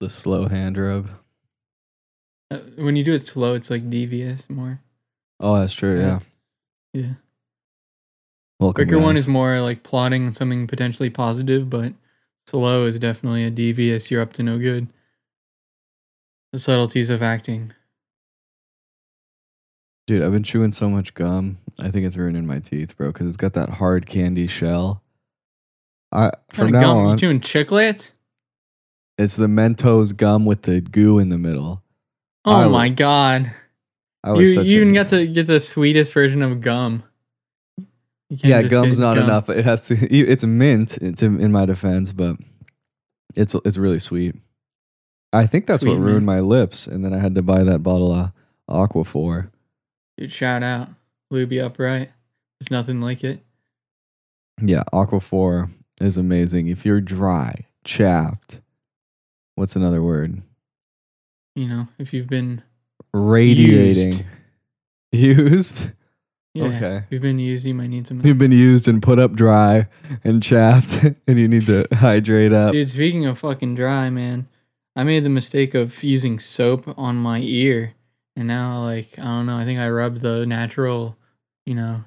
the slow hand rub. Uh, when you do it slow, it's like devious more. Oh, that's true. Yeah. Yeah. Welcome. Quicker one is more like plotting something potentially positive, but slow is definitely a devious. You're up to no good. The subtleties of acting. Dude, I've been chewing so much gum. I think it's ruining my teeth, bro, because it's got that hard candy shell. I from now gum? You on, doing chiclets? It's the Mentos gum with the goo in the middle. Oh I my w- god! I was You such you even got the get the sweetest version of gum. Yeah, gum's not gum. enough. It has to. It's mint. It's in in my defense, but it's it's really sweet. I think that's Sweet what ruined mint. my lips, and then I had to buy that bottle of Aquaphor. Dude, shout out, Luby upright. There's nothing like it. Yeah, Aquaphor is amazing. If you're dry, chapped, what's another word? You know, if you've been Radiating. Used. yeah, Okay. if you've been used, you might need some. You've been used and put up dry and chapped, and you need to hydrate up. Dude, speaking of fucking dry, man, I made the mistake of using soap on my ear, and now like I don't know. I think I rubbed the natural, you know,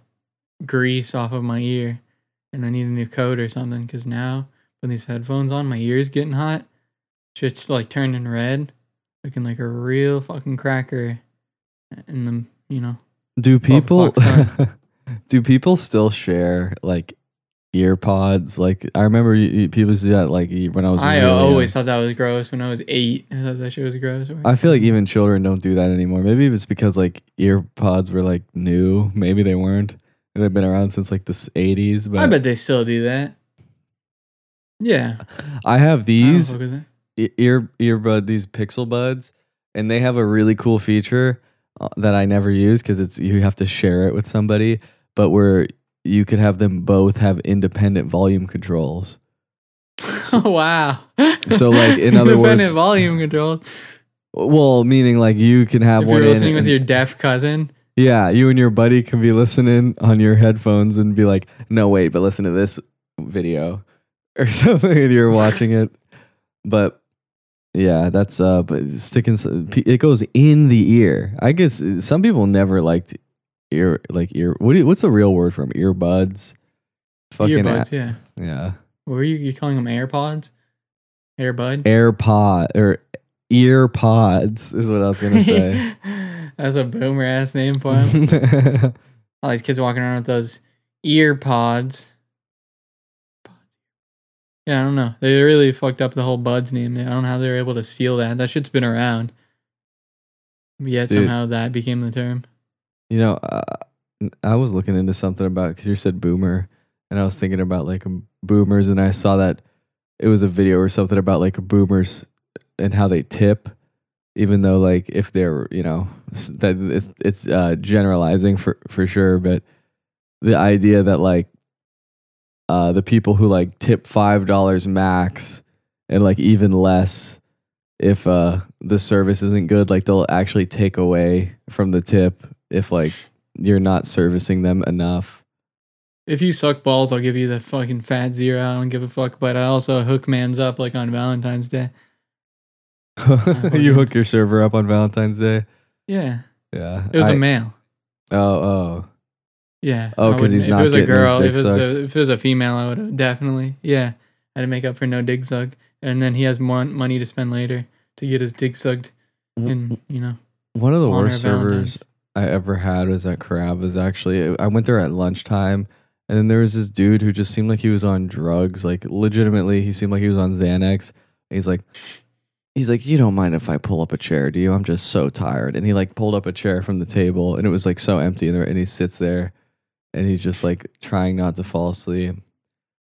grease off of my ear, and I need a new coat or something. Cause now when these headphones on, my ear's getting hot. Shit's like turning red, looking like a real fucking cracker. In the you know, Do people do people still share like ear pods? Like I remember you, you- people used to do that like when I was. I really always young. thought that was gross when I was eight. I thought that shit was gross. I feel like even children don't do that anymore. Maybe it's because like ear pods were like new. Maybe they weren't. And they've been around since like the eighties. But I bet they still do that. Yeah. I have I these fuck with that. e- ear earbud these pixel buds and they have a really cool feature uh, that i never use because it's you have to share it with somebody but where you could have them both have independent volume controls Oh wow. So, like, in other words, Independent volume control. well meaning like you can have If one you're in listening with your deaf cousin, yeah you and your buddy can be listening on your headphones and be like no wait but listen to this video or something and you're watching it but yeah that's uh but sticking it goes in the ear i guess uh, some people never liked ear like ear what you, what's the real word for them earbuds fucking earbuds, a- yeah. yeah What were you, you calling them AirPods? Airbud? airpod or ear pods is what i was gonna say That's a boomer ass name for them. All these kids walking around with those ear pods. Yeah, I don't know. They really fucked up the whole Buds name. I don't know how they were able to steal that. That shit's been around. Yet Dude. somehow that became the term. You know, uh, I was looking into something about because you said boomer, and I was thinking about like um, boomers, and I saw that it was a video or something about like boomers and how they tip, even though like if they're you know that it's it's uh, generalizing for for sure, but the idea that like uh, the people who like tip five dollars max and like even less if uh the service isn't good like they'll actually take away from the tip if like you're not servicing them enough If you suck balls, I'll give you the fucking fat zero. I don't give a fuck. But I also hook man's up like on Valentine's Day. you hook your server up on valentine's day Yeah. yeah It was a a male. oh oh Yeah. Oh, because he's if not it was a girl, if it was a, if it was a female, I would have definitely. Yeah. I had to make up for no dig suck. And then he has more money to spend later to get his dig sucked. And, you know, one of the worst servers I ever had was at Carrabba's. Actually, I went there at lunchtime, and then there was this dude who just seemed like he was on drugs. Like legitimately, he seemed like he was on Xanax. He's like, he's like, you don't mind if I pull up a chair, do you? I'm just so tired. And he like pulled up a chair from the table, and it was like so empty, and, there, and he sits there, and he's just like trying not to fall asleep.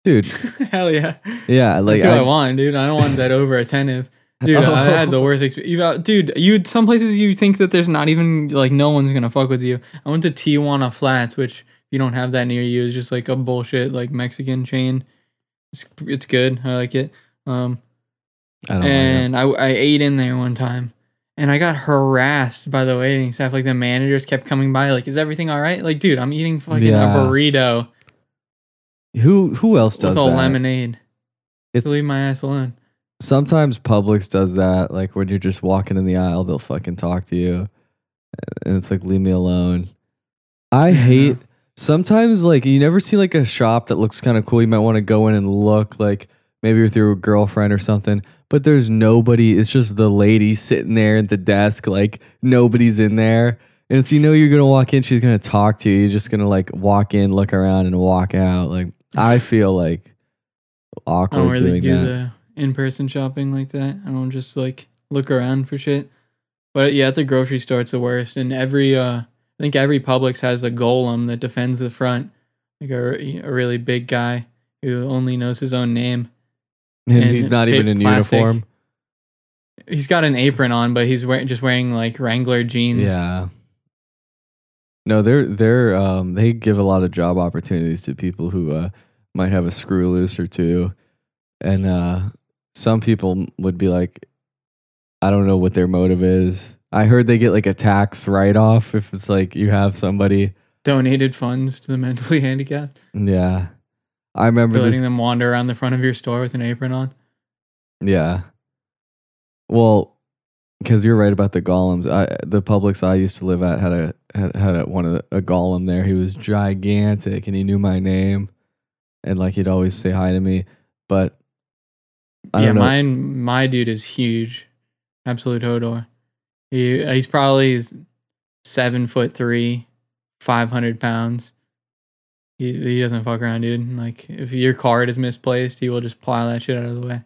Dude, hell yeah. yeah, like That's what I, I, want, dude. I don't want that over attentive. Dude, I had the worst experience. Dude, you some places you think that there's not even like no one's gonna fuck with you. I went to Tijuana Flats, which if you don't have that near you, It's just like a bullshit like Mexican chain. It's it's good. I like it. Um, I don't know. and I I ate in there one time, and I got harassed by the waiting staff. Like the managers kept coming by, like, "Is everything all right?" Like, dude, I'm eating fucking Yeah. a burrito Who who else does with a that? lemonade. It's Leave my ass alone. sometimes Publix does that. Like when you're just walking in the aisle, they'll fucking talk to you, and it's like leave me alone. I Yeah. hate sometimes like you never see like a shop that looks kind of cool. You might want to go in and look like maybe with your girlfriend or something. But there's nobody. It's just the lady sitting there at the desk. Like nobody's in there. And so you know you're gonna walk in. She's gonna talk to you. You're just gonna like walk in, look around, and walk out. Like I feel like I awkward don't really doing do that. the in person shopping like that. I don't just like look around for shit. But yeah, at the grocery store, it's the worst. And every, uh, I think every Publix has a golem that defends the front, like a, a really big guy who only knows his own name. And, and he's not even in plastic. uniform. He's got an apron on, but he's wearing just wearing like Wrangler jeans. Yeah. No, they're they're um they give a lot of job opportunities to people who uh might have a screw loose or two. And uh some people would be like I don't know what their motive is. I heard they get like a tax write off if it's like you have somebody Donated funds to the mentally handicapped, yeah. I remember letting this them wander around the front of your store with an apron on. Yeah. Well, because you're right about the golems. I the Publix I used to live at had a had, had a, one of the, a golem there. He was gigantic and he knew my name, and like he'd always say hi to me. But I yeah, don't know. mine, my dude is huge, absolute Hodor. He he's probably seven foot three, five hundred pounds. He he doesn't fuck around, dude. Like if your card is misplaced, he will just plow that shit out of the way.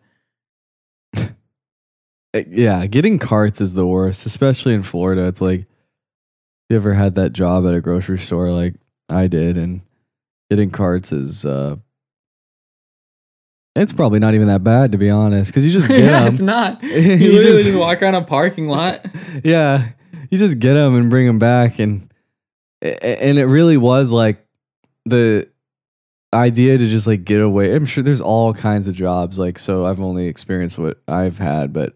Uh, yeah, getting carts is the worst, especially in Florida. It's like you ever had that job at a grocery store like I did, and getting carts is uh it's probably not even that bad to be honest, because you just get yeah, them. it's not. You, You literally just- just walk around a parking lot. yeah, you just get them and bring them back, and and it really was like the idea to just like get away. I'm sure there's all kinds of jobs, like so. I've only experienced what I've had, but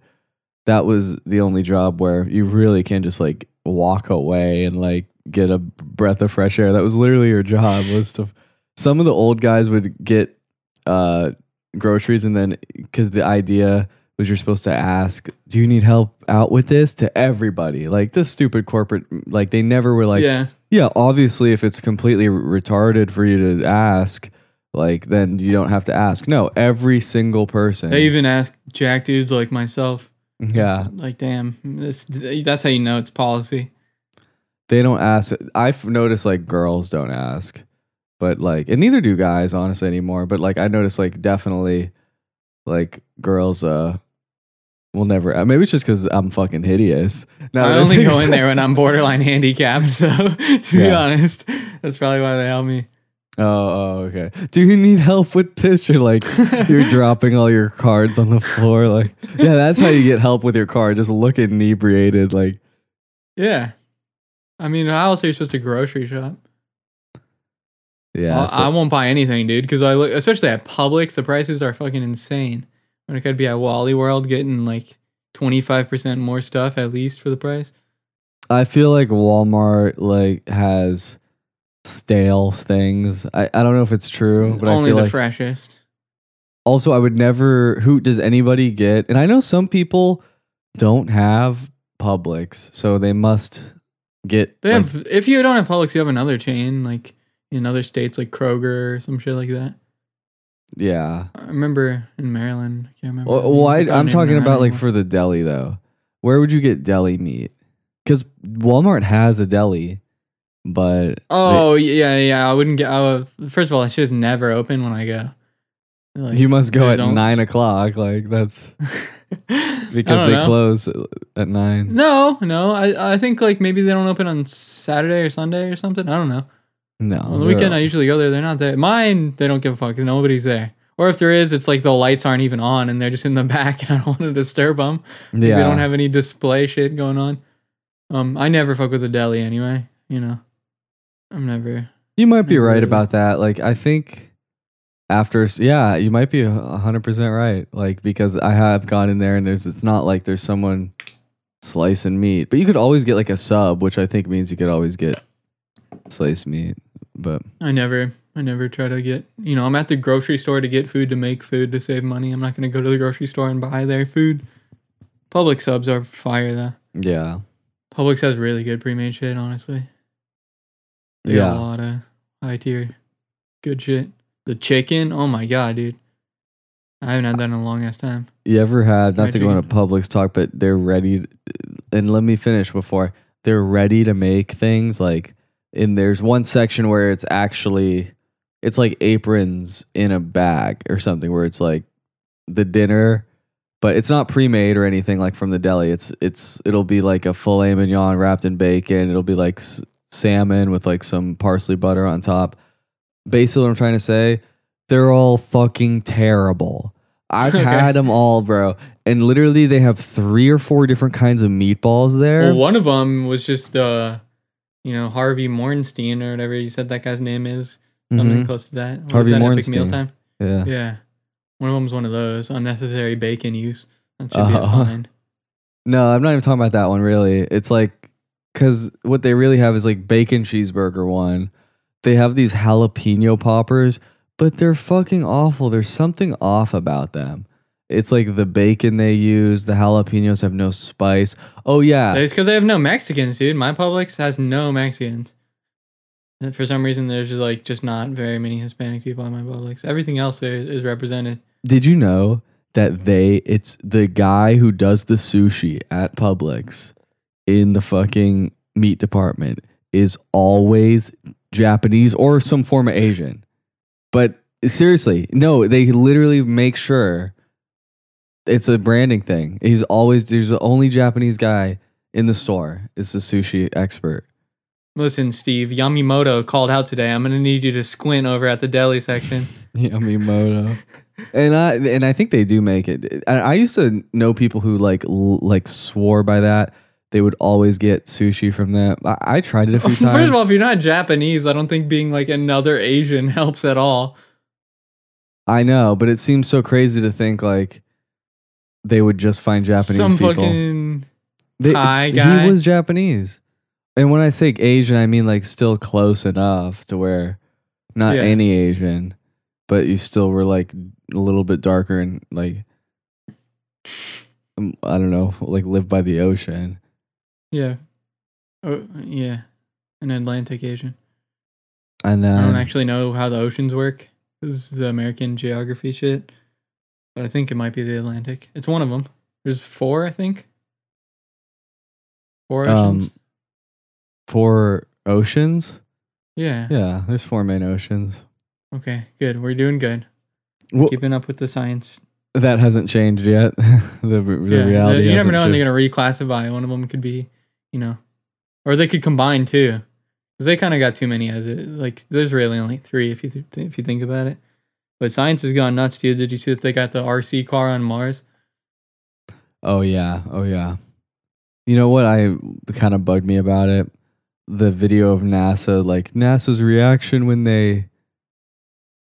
that was the only job where you really can just like walk away and like get a breath of fresh air. That was literally your job. Was to some of the old guys would get uh groceries and then because the idea was you're supposed to ask, "Do you need help out with this?" to everybody. Like this stupid corporate, like they never were like, yeah, "Yeah, obviously, if it's completely retarded for you to ask, like then you don't have to ask." No, every single person. they even ask jack dudes like myself. yeah, like damn, this that's how you know it's policy. they don't ask. I've noticed like girls don't ask, but like, and neither do guys, honestly, anymore. But like, I noticed like definitely, like girls, uh, will never. Uh, maybe it's just because I'm fucking hideous. Now I only go in there when I'm borderline handicapped. So to be Yeah. honest, that's probably why they help me. Oh, oh, okay. Do you need help with this? You're like, you're dropping all your cards on the floor. Like, yeah, that's how you get help with your card. Just look inebriated. Like, Yeah. I mean, how else are you supposed to grocery shop? yeah. I- so- I won't buy anything, dude, because I look, especially at Publix, the prices are fucking insane. When I could be at Wally World getting like 25% more stuff at least for the price. I feel like Walmart like has stale things. I, I don't know if it's true, but Only I feel the like freshest. also I would never. Who does anybody get? And I know some people don't have Publix, so they must get. They like, have, if you don't have Publix, you have another chain like in other states like Kroger or some shit like that. Yeah. I remember in Maryland. I can't remember. Well, why I oh, I'm talking know about like for the deli though. Where would you get deli meat? Because Walmart has a deli, but Oh yeah, yeah. I wouldn't get. I would, first of all, that shit's never open when I go. Like, you must go at only- nine o'clock. Like that's because they know. close at nine. No, no. I I think like maybe they don't open on Saturday or Sunday or something. I don't know. No, On the weekend, I usually go there. They're not there. Mine, they don't give a fuck. Nobody's there. Or if there is, it's like the lights aren't even on and they're just in the back, and I don't want to disturb them. yeah, They don't have any display shit going on. Um, I never fuck with the deli anyway. You know, I'm never. You might be Never right really. about that. Like I think after yeah, you might be a hundred percent right. Like because I have gone in there and there's it's not like there's someone slicing meat, but you could always get like a sub, which I think means you could always get sliced meat. But I never I never try to get, you know, I'm at the grocery store to get food to make food to save money. I'm not going to go to the grocery store and buy their food. Publix subs are fire though. Yeah. Publix has really good pre-made shit, honestly. They Yeah. a lot of high tier good shit. The chicken, oh my god, dude. I haven't had that in a long ass time. You ever had not to go into Publix talk, but they're ready. And let me finish before they're ready to make things like. And there's one section where it's actually, it's like aprons in a bag or something where it's like the dinner, but it's not pre-made or anything like from the deli. It's it's it'll be like a filet mignon wrapped in bacon. It'll be like s- salmon with like some parsley butter on top. Basically, what I'm trying to say, they're all fucking terrible. I've Okay. had them all, bro. And literally, they have three or four different kinds of meatballs there. Well, one of them was just uh you know, Harvey Mornstein or whatever you said that guy's name is. Something Mhm. close to that. What Harvey that, Mornstein. Mealtime? Yeah. Yeah. One of them's one of those unnecessary bacon use. That should be Oh. fine. No, I'm not even talking about that one. Really, it's like because what they really have is like bacon cheeseburger one. They have these jalapeno poppers, but they're fucking awful. There's something off about them. It's like the bacon they use. The jalapenos have no spice. Oh yeah, It's because they have no Mexicans, dude. My Publix has no Mexicans. And for some reason, there's just like just not very many Hispanic people in my Publix. Everything else there is, is represented. Did you know that they it's the guy who does the sushi at Publix in the fucking meat department is always Japanese or some form of Asian. But seriously, no, they literally make sure it's a branding thing. He's always there's the only Japanese guy in the store is the sushi expert. Listen, Steve, Yamimoto called out today. I'm gonna need you to squint over at the deli section. Yamimoto. and I and I think they do make it. I, I used to know people who like l- like swore by that. They would always get sushi from them. I, I tried it a few times. First of all, if you're not Japanese, I don't think being like another Asian helps at all. I know, but it seems so crazy to think like they would just find Japanese Some people. fucking They- Thai guy. He was Japanese, and when I say Asian, I mean like still close enough to where not Yeah. any Asian, but you still were like a little bit darker and like um, I don't know, like live by the ocean. yeah, oh yeah, an Atlantic Asian. And I don't actually know how the oceans work. This is the American geography shit, but I think it might be the Atlantic. It's one of them. There's four, I think. Four oceans. um, four oceans. yeah. Yeah, there's four main oceans. Okay. Good. We're doing good. Well, Keeping up with the science. that hasn't changed yet. the the yeah. reality. you never know when they're gonna reclassify. One of them could be, you know, or they could combine too, because they kind of got too many as it. Like, there's really only three if you th- if you think about it. But science has gone nuts, dude. Did you see that they got the RC car on Mars? Oh yeah, oh yeah. You know what I kind of bugged me about it? The video of NASA, like NASA's reaction when they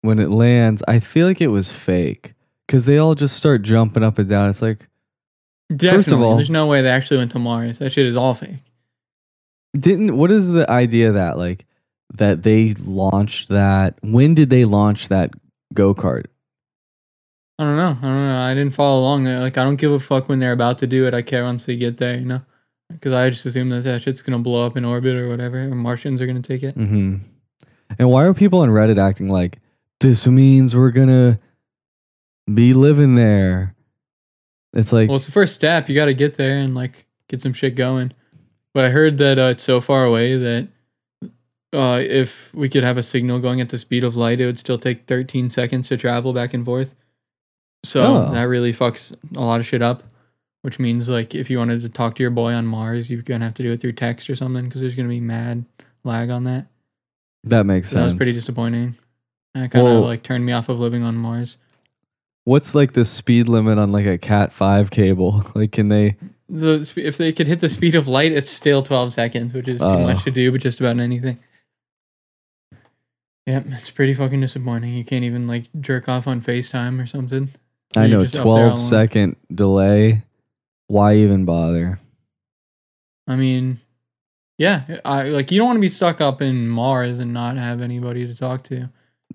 when it lands. I feel like it was fake because they all just start jumping up and down. It's like, Definitely. all- there's no way they actually went to Mars. That shit is all fake. didn't what is the idea that like that they launched that? When did they launch that go kart? I don't know. I don't know. I didn't follow along. Like, I don't give a fuck when they're about to do it. I care once they get there, you know? Because I just assume that that shit's going to blow up in orbit or whatever, or Martians are going to take it. Mm-hmm. And why are people on Reddit acting like this means we're gonna be living there? It's like Well, it's the first step. You got to get there and, like, get some shit going. But I heard that uh, it's so far away that uh, if we could have a signal going at the speed of light, it would still take 13 seconds to travel back and forth. So Oh. that really fucks a lot of shit up. Which means, like, if you wanted to talk to your boy on Mars, you're gonna have to do it through text or something because there's gonna be mad lag on that. that makes So that was pretty disappointing. That kind of like turned me off of living on Mars. What's like the speed limit on like a Cat five cable? Like, can they? The if they could hit the speed of light, it's still 12 seconds, which is too Oh. much to do, but just about anything. Yep, it's pretty fucking disappointing. You can't even like jerk off on FaceTime or something. I know just up there all twelve alone. delay. Why even bother? I mean, yeah, I like you don't want to be stuck up in Mars and not have anybody to talk to.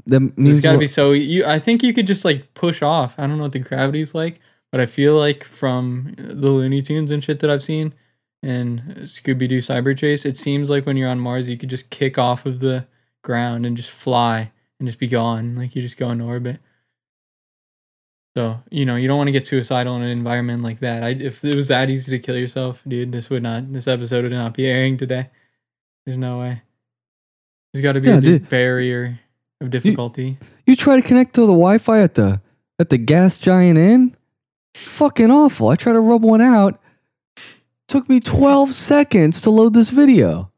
that It's means got to be so you. I think you could just like push off. I don't know what the gravity's like, but I feel like from the Looney Tunes and shit that I've seen and Scooby Doo Cyber Chase, it seems like when you're on Mars, you could just kick off of the ground and just fly and just be gone. Like you just go into orbit. So you know you don't want to get suicidal in an environment like that. I if it was that easy to kill yourself, dude, this would not. This episode would not be airing today. There's no way. There's got to be Yeah, a dude. barrier of difficulty. you try to connect to the Wi-Fi at the at the gas giant inn. Fucking awful. I tried to rub one out. Took me 12 seconds to load this video.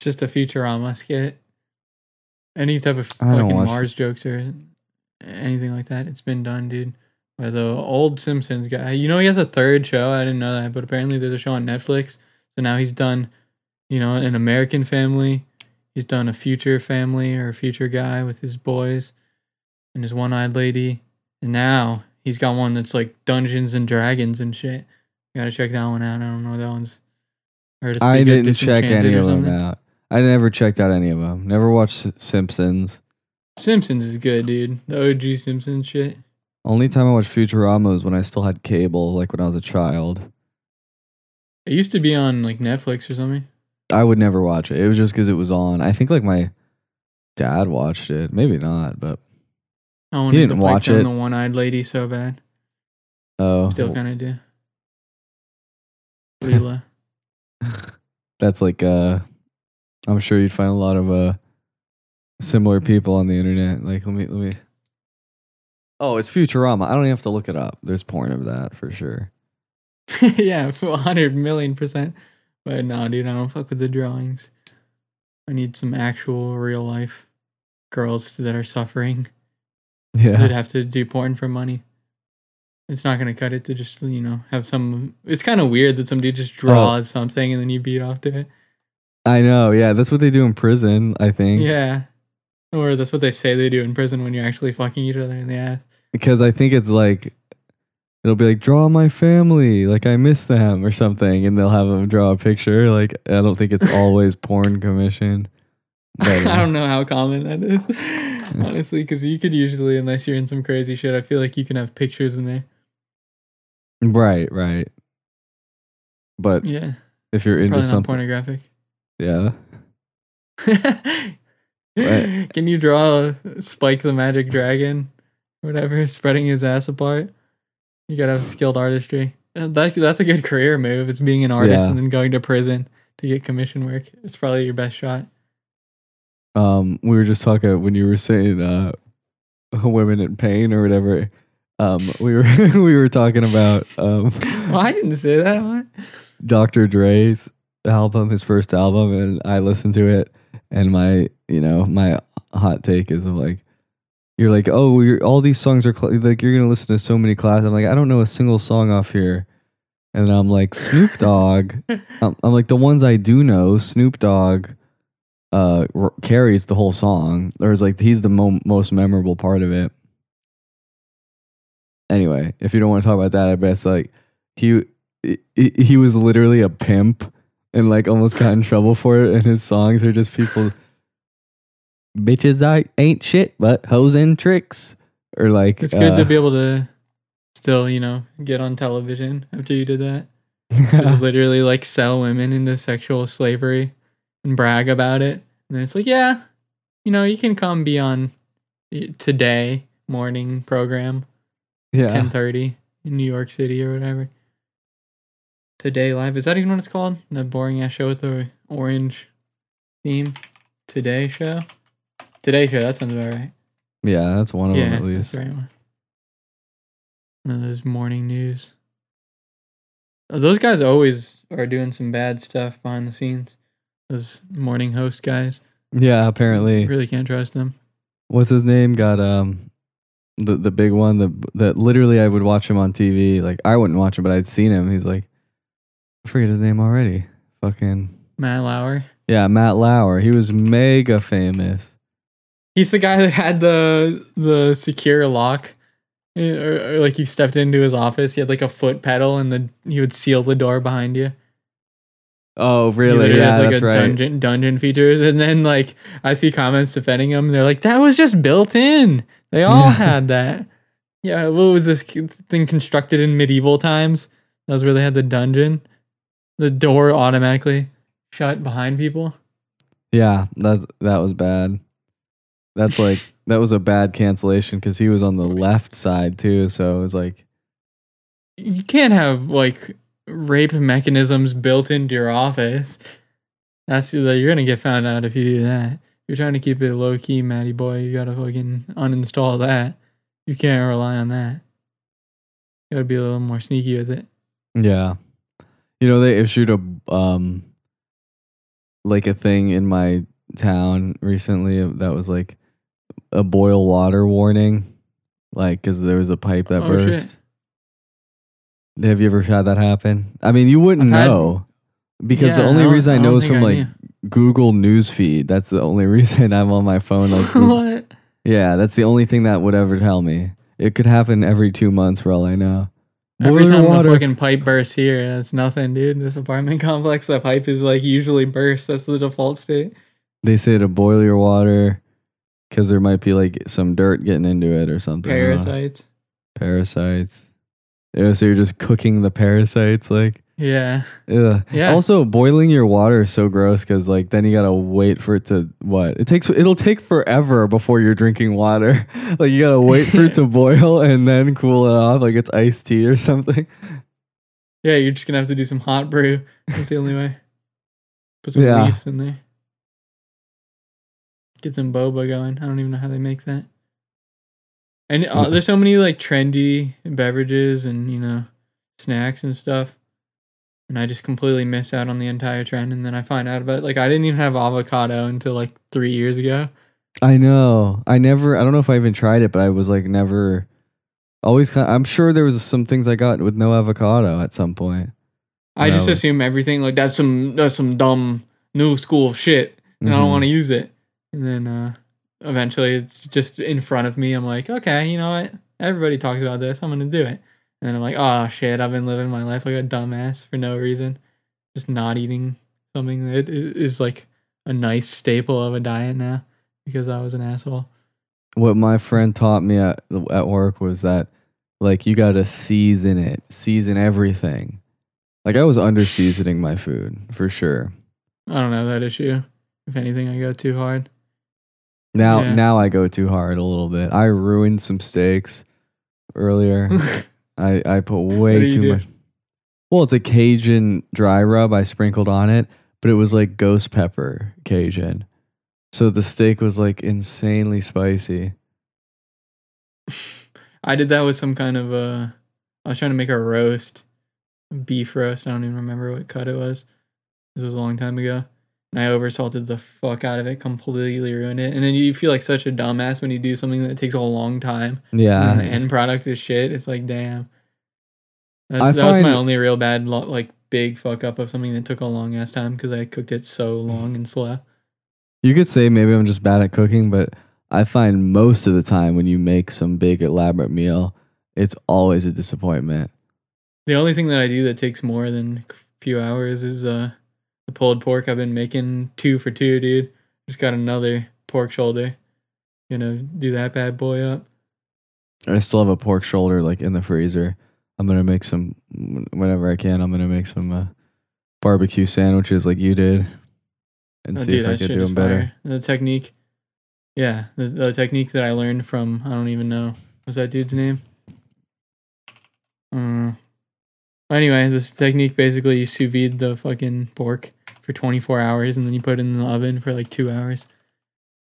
just a Futurama skit. Any type of fucking Mars jokes or anything like that, it's been done, dude. By the old Simpsons guy. You know he has a third show. I didn't know that, but apparently there's a show on Netflix. So now he's done, you know, an American Family. He's done a Future Family or a Future Guy with his boys and his one-eyed lady. And now he's got one that's like Dungeons and Dragons and shit. You gotta check that one out. I don't know that one's. heard I didn't check any of them out. I never checked out any of them. Never watched Simpsons. Simpsons is good, dude. The OG Simpsons shit. Only time I watched Futurama was when I still had cable, like when I was a child. It used to be on like Netflix or something. I would never watch it. It was just because it was on. I think like my dad watched it. Maybe not, but I wanted didn't to watch it. the one-eyed lady so bad. oh, Still kind of do. Leela. that's like uh, I'm sure you'd find a lot of uh, similar people on the internet. Like let me let me. Oh, it's Futurama. I don't even have to look it up. There's porn of that for sure. yeah, for 100 million percent. But no, dude, I don't fuck with the drawings. I need some actual real life girls that are suffering. Yeah, have to do porn for money. It's not gonna cut it to just you know have some. It's kind of weird that somebody just Oh. draws something and then you beat off to it. I know. Yeah, that's what they do in prison. I think. Yeah. Or that's what they say they do in prison when you're actually fucking each other in the ass. because I think it's like it'll be like draw my family, like I miss them or something, and they'll have them draw a picture. Like I don't think it's always porn commission. But, I uh, don't know how common that is, honestly, because you could usually, unless you're in some crazy shit, I feel like you can have pictures in there. Right, right. But Yeah, if you're into probably something, pornographic. Yeah, Can you draw Spike the Magic Dragon, whatever, spreading his ass apart? You gotta have skilled artistry. Uh, That that's a good career move. It's being an artist Yeah. and then going to prison to get commission work. It's probably your best shot. um, we were just talking when you were saying uh, women in pain or whatever. Um, we were we were talking about um, Well, I didn't say that. What? Dr. Dre's album, his first album, and I listened to it, and my, you know, my hot take is like, you're like, oh, you're, all these songs are cl- like you're gonna listen to so many classics. I'm like, I don't know a single song off here, and then I'm like, Snoop Dogg. I'm, I'm like, the ones I do know, Snoop Dogg, uh, r- carries the whole song, or is like he's the mo- most memorable part of it. Anyway, if you don't want to talk about that, I bet it's like he he, he was literally a pimp and like almost got in trouble for it and his songs are just people bitches I ain't shit but hoes and tricks or like It's good uh, to be able to still, you know, get on television after you did that. Just literally like sell women into sexual slavery and brag about it. And it's like, yeah, you know, you can come be on today morning program, yeah ten thirty in New York City or whatever. Today live is that even what it's called? That boring ass show with the orange theme. Today show. Today show. That sounds about right. yeah that's one of yeah, them at that's least the right one. One of those morning news. Uh, Those guys always are doing some bad stuff behind the scenes. Those morning host guys. yeah apparently Really can't trust them. what's his name got um the the big one that that literally I would watch him on TV like I wouldn't watch him but I'd seen him he's like I forget his name already fucking Matt Lauer. yeah Matt Lauer he was mega famous He's the guy that had the the secure lock. Eh, Or, or like you stepped into his office, he had like a foot pedal, and then he would seal the door behind you. Oh, really? Yeah, like that's a right. dungeon dungeon features, and then like I see comments defending him. They're like, "That was just built in. They all Yeah. had that." Yeah, what was this thing constructed in medieval times? That was where they had the dungeon, the door automatically shut behind people. Yeah, that's that was bad. That's like that was a bad cancellation because he was on the left side too. So it was like, You can't have like rape mechanisms built into your office. That's you're gonna get found out if you do that. You're trying to keep it low key, Matty boy. You gotta fucking uninstall that. You can't rely on that. You gotta be a little more sneaky with it. yeah, you know they issued a um like a thing in my town recently that was like a boil water warning, like because there was a pipe that Oh, shit. burst. Have you ever had that happen? I mean, you wouldn't I've had- know because the only don't- reason I, know is from I like knew. Google News feed. That's the only reason I'm on my phone. Like, what? yeah, that's the only thing that would ever tell me. It could happen every two months for all I know. Every time water. the fucking pipe bursts here, it's nothing, dude. This apartment complex, that pipe is like usually burst. That's the default state. They say to boil your water because there might be like some dirt getting into it or something. Parasites. Parasites. Yeah, so you're just cooking the parasites, like. Yeah. Ugh. Yeah. Also, boiling your water is so gross because like then you gotta wait for it to what? It takes it'll take forever before you're drinking water. like you gotta wait for it to boil and then cool it off like it's iced tea or something. Yeah, you're just gonna have to do some hot brew. That's the only way. Put some Yeah. leaves in there. Get some boba going. I don't even know how they make that. And uh, Mm. there's so many like trendy beverages and you know snacks and stuff, and I just completely miss out on the entire trend. And then I find out about it. like I didn't even have avocado until like three years ago. I know. I never. I don't know if I even tried it, but I was like never. Always, kind. I'm sure there was some things I got with no avocado at some point. I just No. assume everything like that's some that's some dumb new school shit. and I don't Mhm. want to use it. And then uh, eventually it's just in front of me. I'm like, okay, you know what? Everybody talks about this. I'm gonna do it. And I'm like, oh shit, I've been living my life like a dumbass for no reason, just not eating something that is like a nice staple of a diet now because I was an asshole. What my friend taught me at at work was that like you gotta season it, season everything. Like I was under seasoning my food for sure. I don't have that issue. If anything, I go too hard. Now Yeah. now I go too hard a little bit. I ruined some steaks earlier. I I put way too do? much. Well, it's a Cajun dry rub I sprinkled on it, but it was like ghost pepper Cajun. So the steak was like insanely spicy. I did that with some kind of uh I was trying to make a roast, beef roast. I don't even remember what cut it was. This was a long time ago. And I oversalted the fuck out of it, completely ruined it. And then you feel like such a dumbass when you do something that takes a long time. Yeah. and the end product is shit. It's like, damn. That's, that was my only real bad, like, big fuck up of something that took a long ass time because I cooked it so long and slow. You could say maybe I'm just bad at cooking, but I find most of the time when you make some big elaborate meal, it's always a disappointment. The only thing that I do that takes more than a few hours is uh the pulled pork. I've been making two for two, dude. Just got another pork shoulder. Gonna do that bad boy up. I still have a pork shoulder like in the freezer. I'm gonna make some whenever I can. I'm gonna make some uh, barbecue sandwiches like you did, and Oh, see dude, if I could do them better. fire. The technique, yeah, the, the technique that I learned from I don't even know what's that dude's name. Um. Anyway, this technique basically you sous vide the fucking pork for 24 hours and then you put it in the oven for like two hours.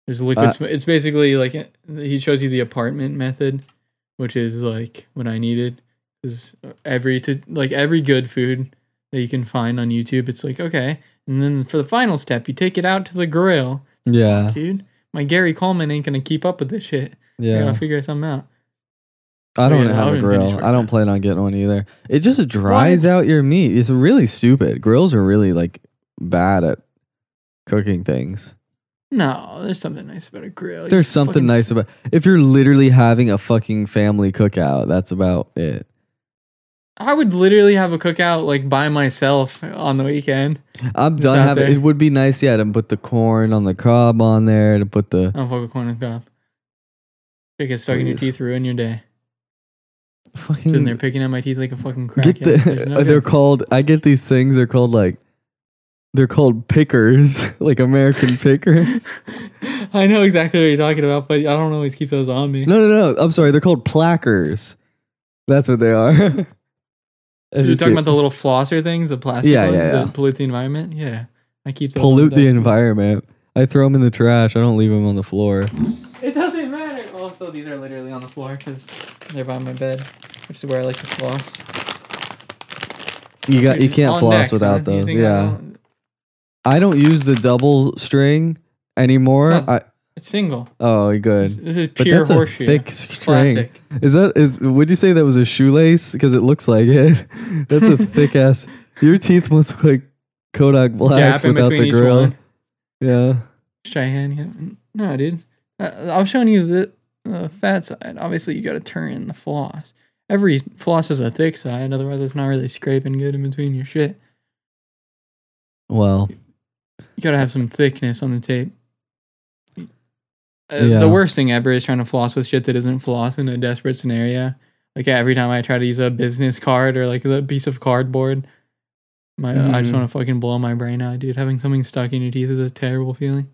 There's liquid. Uh, sm- it's basically like he shows you the apartment method, which is like what I needed. Is every to like every good food that you can find on YouTube. It's like okay, and then for the final step, you take it out to the grill, Yeah, dude. My Gary Coleman ain't gonna keep up with this shit. Yeah, I gotta figure something out. I don't yeah, have a grill. I don't plan on getting one either. It just dries What? out your meat. It's really stupid. Grills are really like bad at cooking things. No, there's something nice about a grill. You There's something fucking nice about if you're literally having a fucking family cookout. That's about it. I would literally have a cookout like by myself on the weekend. I'm done out having. there. It would be nice, yeah, to put the corn on the cob on there, to put the I don't fuck with corn and cob. It gets stuck in your Please. teeth, ruin your day. fucking. Sitting there picking at my teeth like a fucking get crackhead. There's no uh, they're good. called. I get these things. They're called like. They're called pickers, like American pickers. I know exactly what you're talking about, but I don't always keep those on me. No, no, no. I'm sorry. They're called plackers. That's what they are. You're talking about the little flosser things, the plastic Yeah, ones yeah, that pollute the environment? Yeah. I keep those pollute the environment. I throw them in the trash. I don't leave them on the floor. It doesn't matter. Also, these are literally on the floor because they're by my bed, which is where I like to floss. You got. You can't floss deck, without. Those. Yeah. I don't use the double string anymore. No. I It's single. oh good. this is But pure that's a thick string. Classic. Is that is? Would you say that was a shoelace? Because it looks like it. That's a thick ass. Your teeth must look like Kodak blacks without the grill. Yeah. Try hand. Yeah. No, dude. Uh, I was showing you the uh, fat side. Obviously, you got to turn in the floss. Every floss has a thick side. Otherwise, it's not really scraping good in between your shit. Well, You got to have some thickness on the tape. Uh, Yeah. The worst thing ever is trying to floss with shit that isn't floss in a desperate scenario. Like every time I try to use a business card or like a piece of cardboard, my I just Mhm. want to fucking blow my brain out, dude. Having something stuck in your teeth is a terrible feeling.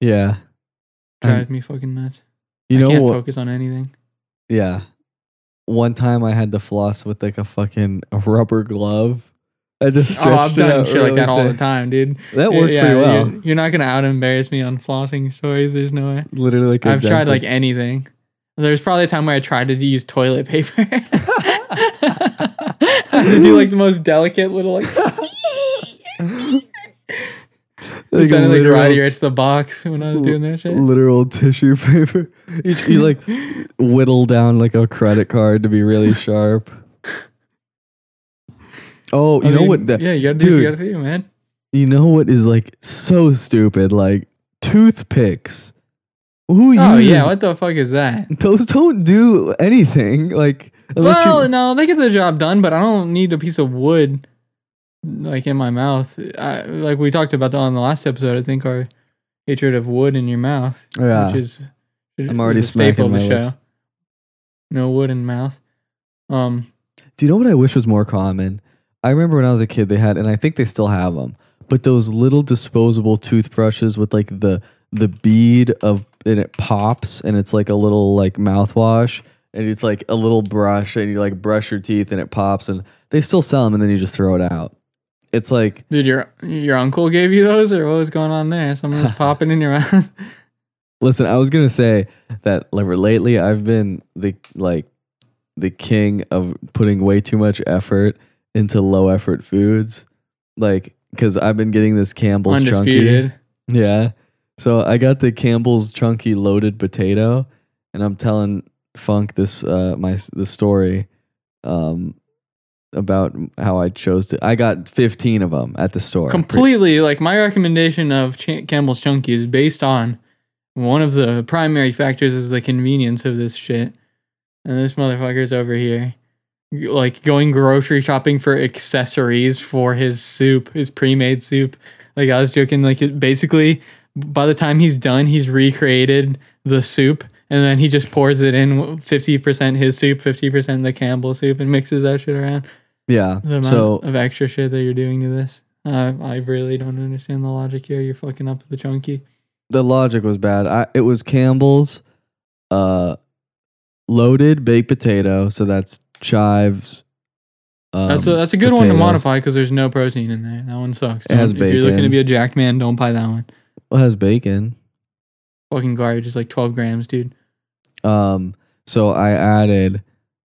yeah. Um, Drives me fucking nuts. You I know can't what? focus on anything. Yeah. One time I had to floss with like a fucking rubber glove. I just Oh, I've it done shit like really that all the time, dude. That works Yeah, pretty well. You're, you're not gonna out embarrass me on flossing stories. There's no way. Literally like I've tried like anything. There's probably a time where I tried to use toilet paper. I had to do like the most delicate little like. like it sounded like literal, Roddy Ricch the box when I was doing that shit. literal tissue paper. You, you like whittle down like a credit card to be really sharp. Oh, you I know mean, what? The, yeah, you gotta do what you gotta do, man. You know what is like so stupid? Like toothpicks. Who Oh uses yeah, what the fuck is that? those? Don't do anything. Like Well, you, no, they get the job done, but I don't need a piece of wood like in my mouth. I, like we talked about that on the last episode. I think our hatred of wood in your mouth, yeah. which is I'm already is a staple of the show. lips. No wood in mouth. Um, Do you know what I wish was more common? I remember when I was a kid, they had, and I think they still have them, but those little disposable toothbrushes with like the the bead of and it pops and it's like a little like mouthwash and it's like a little brush and you like brush your teeth and it pops and they still sell them and then you just throw it out. It's like Dude, your your uncle gave you those, or what was going on there? Someone was popping in your mouth. Listen, I was gonna say that like lately I've been the like the king of putting way too much effort into low effort foods, like because I've been getting this Campbell's chunky. Yeah, so I got the Campbell's chunky loaded potato, and I'm telling Funk this uh my the story, um about how I chose to. I got 15 of them at the store. completely like my recommendation of Ch- Campbell's Chunky is based on one of the primary factors is the convenience of this shit. And this motherfucker's over here like going grocery shopping for accessories for his soup, his pre-made soup. Like I was joking like it basically by the time he's done, he's recreated the soup and then he just pours it in 50% his soup, 50% the Campbell soup and mixes that shit around Yeah. the amount So of extra shit that you're doing to this. Uh, I really don't understand the logic here. You're fucking up the chunky. the logic was bad. I it was Campbell's uh loaded baked potato, so that's chives. Um, that's a that's a good one to modify because there's no protein in there. That one sucks. It has if you're looking to be a jacked man, don't buy that one. It has bacon. Fucking garbage. is like 12 grams, dude. Um, so I added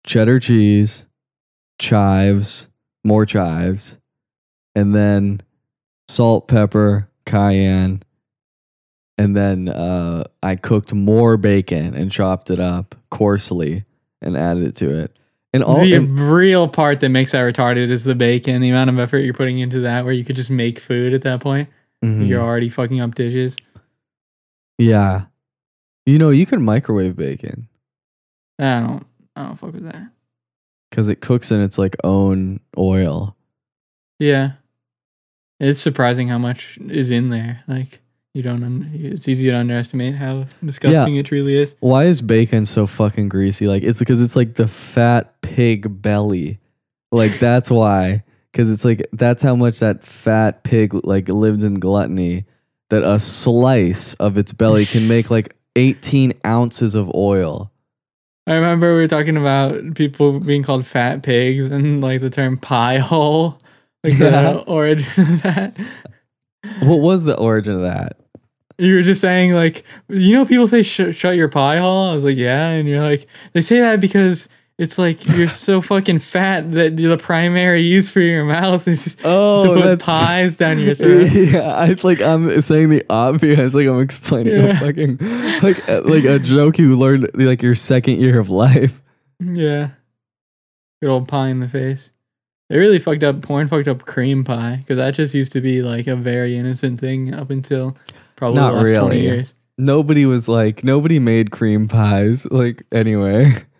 cheddar cheese, chives, more chives, and then salt, pepper, cayenne, and then uh, I cooked more bacon and chopped it up coarsely and added it to it. And all the and- real part that makes that retarded is the bacon. The amount of effort you're putting into that, where you could just make food at that point. Mhm. You're already fucking up dishes. yeah, you know you can microwave bacon I don't. I don't fuck with that. because it cooks in its like own oil. Yeah. It's surprising how much is in there. Like you don't. Un- it's easy to underestimate how disgusting it truly is. Why is bacon so fucking greasy? Like it's because it's like the fat pig belly. Like that's why. Because it's like that's how much that fat pig like lived in gluttony. That a slice of its belly can make like 18 ounces of oil. I remember we were talking about people being called fat pigs and like the term pie hole, like Yeah. the origin of that. What was the origin of that? You were just saying like, you know, people say sh- shut your pie hole. I was like, yeah, and you're like, they say that because it's like you're so fucking fat that the primary use for your mouth is Oh, to put pies down your throat. Yeah, I like I'm saying the obvious, like I'm explaining a fucking like like a joke you learned like your second year of life. Yeah. Good old pie in the face. They really fucked up porn fucked up cream pie because that just used to be like a very innocent thing up until probably Not the last 20 really. years. Nobody was like nobody made cream pies like anyway.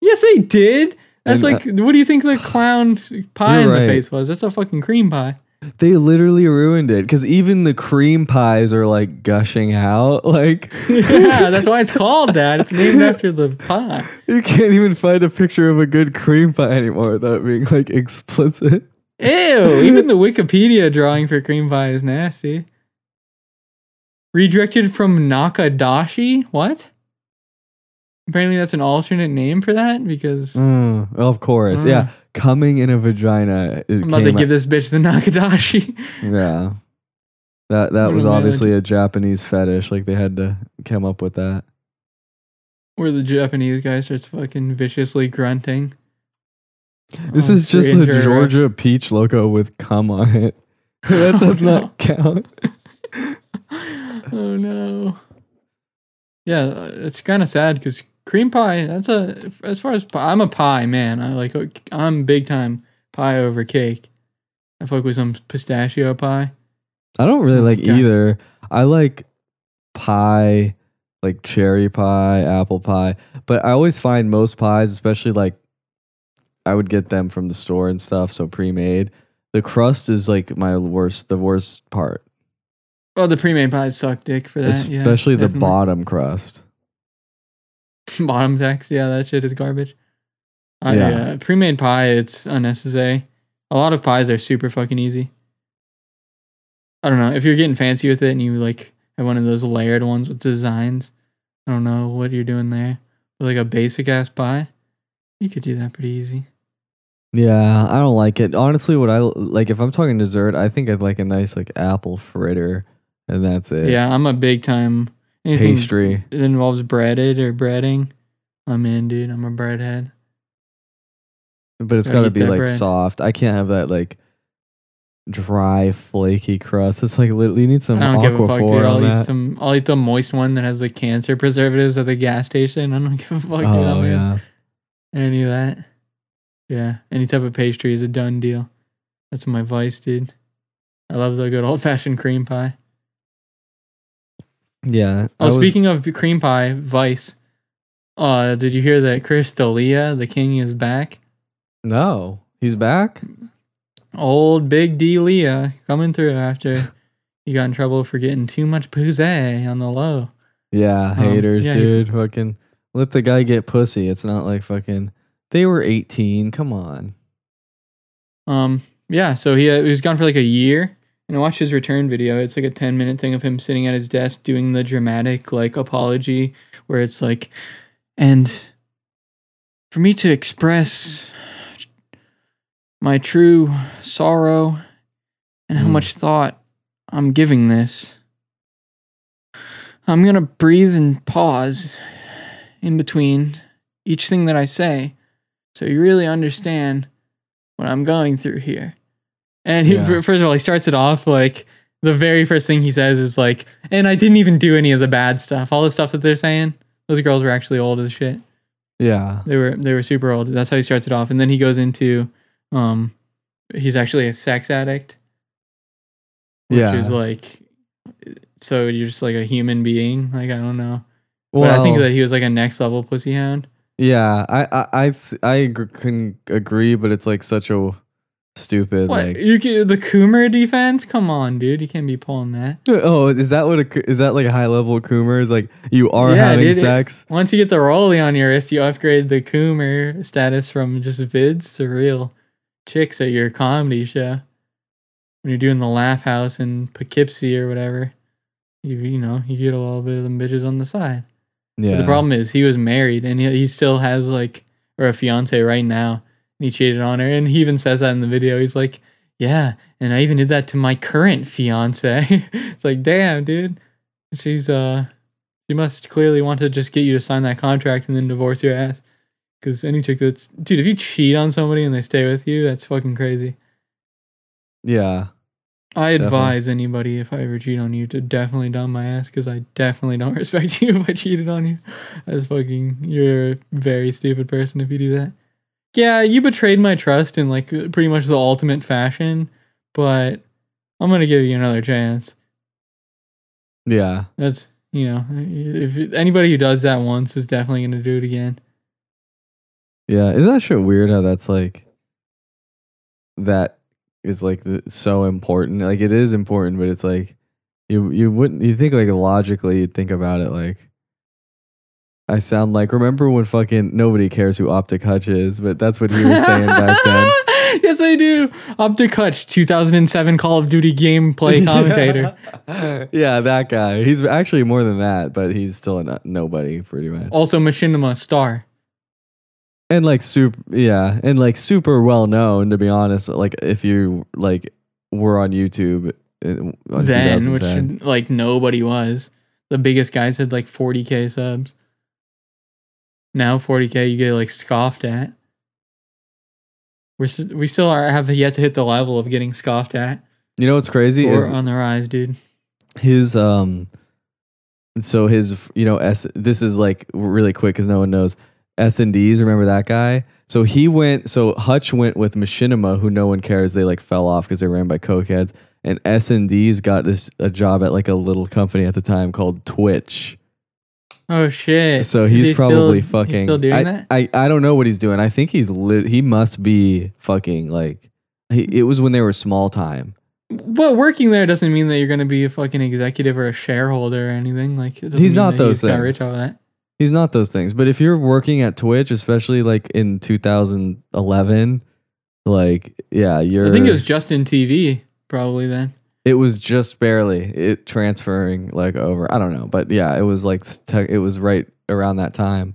Yes, they did. That's And, uh, like, what do you think the clown pie in You're the right. face was? That's a fucking cream pie. They literally ruined it because even the cream pies are like gushing out. Like yeah, that's why it's called that. It's named after the pie. you can't even find a picture of a good cream pie anymore without being like explicit. Ew, even the Wikipedia drawing for cream pie is nasty. Redirected from Nakadashi? What? Apparently that's an alternate name for that because Mm, of course, Mm. yeah. Coming in a vagina. it I'm about to came give this bitch the Nakadashi. Yeah. That that was Oh, obviously a Japanese fetish. Like they had to come up with that. Where the Japanese guy starts fucking viciously grunting. This Oh, is just the her Georgia peach logo with cum on it. that Oh, does no. not count. Oh no. Yeah, uh, it's kind of sad because cream pie. That's a as far as pie, I'm a pie man. I like I'm big time pie over cake. I fuck with some pistachio pie. I don't really Oh like either. I like pie, like cherry pie, apple pie, but I always find most pies, especially like I would get them from the store and stuff, so pre-made. The crust is like my worst, the worst part, Oh, the pre-made pies suck dick for that. yeah, especially the definitely. bottom crust. bottom text. Yeah, that shit is garbage. I, Yeah. uh, pre-made pie, it's unnecessary. A lot of pies are super fucking easy. I don't know if you're getting fancy with it and you like have one of those layered ones with designs. I don't know what you're doing there. But like a basic ass pie, you could do that pretty easy. Yeah, I don't like it. Honestly, what I like if I'm talking dessert, I think I'd like a nice like apple fritter, and that's it. Yeah, I'm a big time anything pastry. that involves breaded or breading. I'm in, dude. I'm a breadhead. But it's got to be like bread. soft. I can't have that like dry, flaky crust. It's like you need some I don't give a fuck, dude. I'll eat that. some. I'll eat the moist one that has the cancer preservatives at the gas station. I don't give a fuck, dude. oh yeah, Any of that. Yeah. Any type of pastry is a done deal. That's my vice, dude. I love the good old fashioned cream pie. Yeah. Oh, I was- speaking of cream pie, vice. Uh, did you hear that Chris D'Elia, the king, is back? no, he's back. Old Big D Leah coming through after he got in trouble for getting too much pussy on the low. Yeah, Um, haters, yeah, he- dude. Fucking let the guy get pussy. It's not like fucking. They were 18. Come on. Um, yeah, so he, uh, he was gone for like a year, and I watched his return video. It's like a ten minute thing of him sitting at his desk doing the dramatic like apology, where it's like, and for me to express my true sorrow and how Hmm. much thought I'm giving this, I'm gonna breathe and pause in between each thing that I say, so you really understand what I'm going through here. And he, Yeah. first of all, he starts it off like the very first thing he says is like, and I didn't even do any of the bad stuff. All the stuff that they're saying, those girls were actually old as shit. Yeah. They were they were super old. That's how he starts it off, and then he goes into, um, he's actually a sex addict, which Yeah. is like, so you're just like a human being. Like I don't know, but I think that he was like a next level pussy hound. Yeah, i i ag- can agree, but it's like such a stupid What like. you can, the Coomer defense? Come on, dude, you can't be pulling that. Oh, is that what a coo- is that like a high level Coomer? Is like you are Yeah, having dude, it- sex? Once you get the rolly on your wrist, you upgrade the Coomer status from just vids to real chicks at your comedy show. When you're doing the Laugh House in Poughkeepsie or whatever, you you know you get a little bit of them bitches on the side. But Yeah. the problem is he was married and he, he still has like or a fiance right now and he cheated on her and he even says that in the video. He's like, "Yeah, and I even did that to my current fiance." it's like, "Damn, dude. She's uh she must clearly want to just get you to sign that contract and then divorce your ass." Cuz any chick that's dude, if you cheat on somebody and they stay with you, that's fucking crazy. yeah. I Definitely. advise anybody if I ever cheat on you to definitely dump my ass because I definitely don't respect you if I cheated on you. As fucking you're a very stupid person if you do that. Yeah, you betrayed my trust in like pretty much the ultimate fashion, but I'm gonna give you another chance. Yeah. That's you know, if anybody who does that once is definitely gonna do it again. Yeah. Isn't that shit weird how that's like that is like the, so important? Like it is important, but it's like you you wouldn't you think like logically you'd think about it like I sound like remember when fucking nobody cares who Optic Hutch is, but that's what he was saying back then. yes, I do. Optic Hutch, 2007 Call of Duty gameplay commentator. yeah, that guy. He's actually more than that, but he's still a no- nobody pretty much. Also, Machinima star. and like super yeah and like super well known to be honest like if you like were on youtube in, on then, which like nobody was. The biggest guys had like 40k subs. Now 40k you get like scoffed at. We're we still are have yet to hit the level of getting scoffed at. you know what's crazy We're is on the rise, dude. his um so his you know s this is like really quick because no one knows s and d's remember that guy so he went so hutch went with machinima who no one cares they like fell off because they ran by cokeheads and s and d's got this a job at like a little company at the time called twitch Oh shit! So he's he still- probably he's fucking. still doing I, that. I I don't know what he's doing. I think he's lit. He must be fucking like. He, it was when they were small time. But working there doesn't mean that you're gonna be a fucking executive or a shareholder or anything. Like it He's not those got things. that. He's not those things. But if you're working at Twitch, especially like in 2011, like yeah, you're. I think it was just in TV probably then. It was just barely it transferring like over. I don't know, but yeah, it was like te- it was right around that time.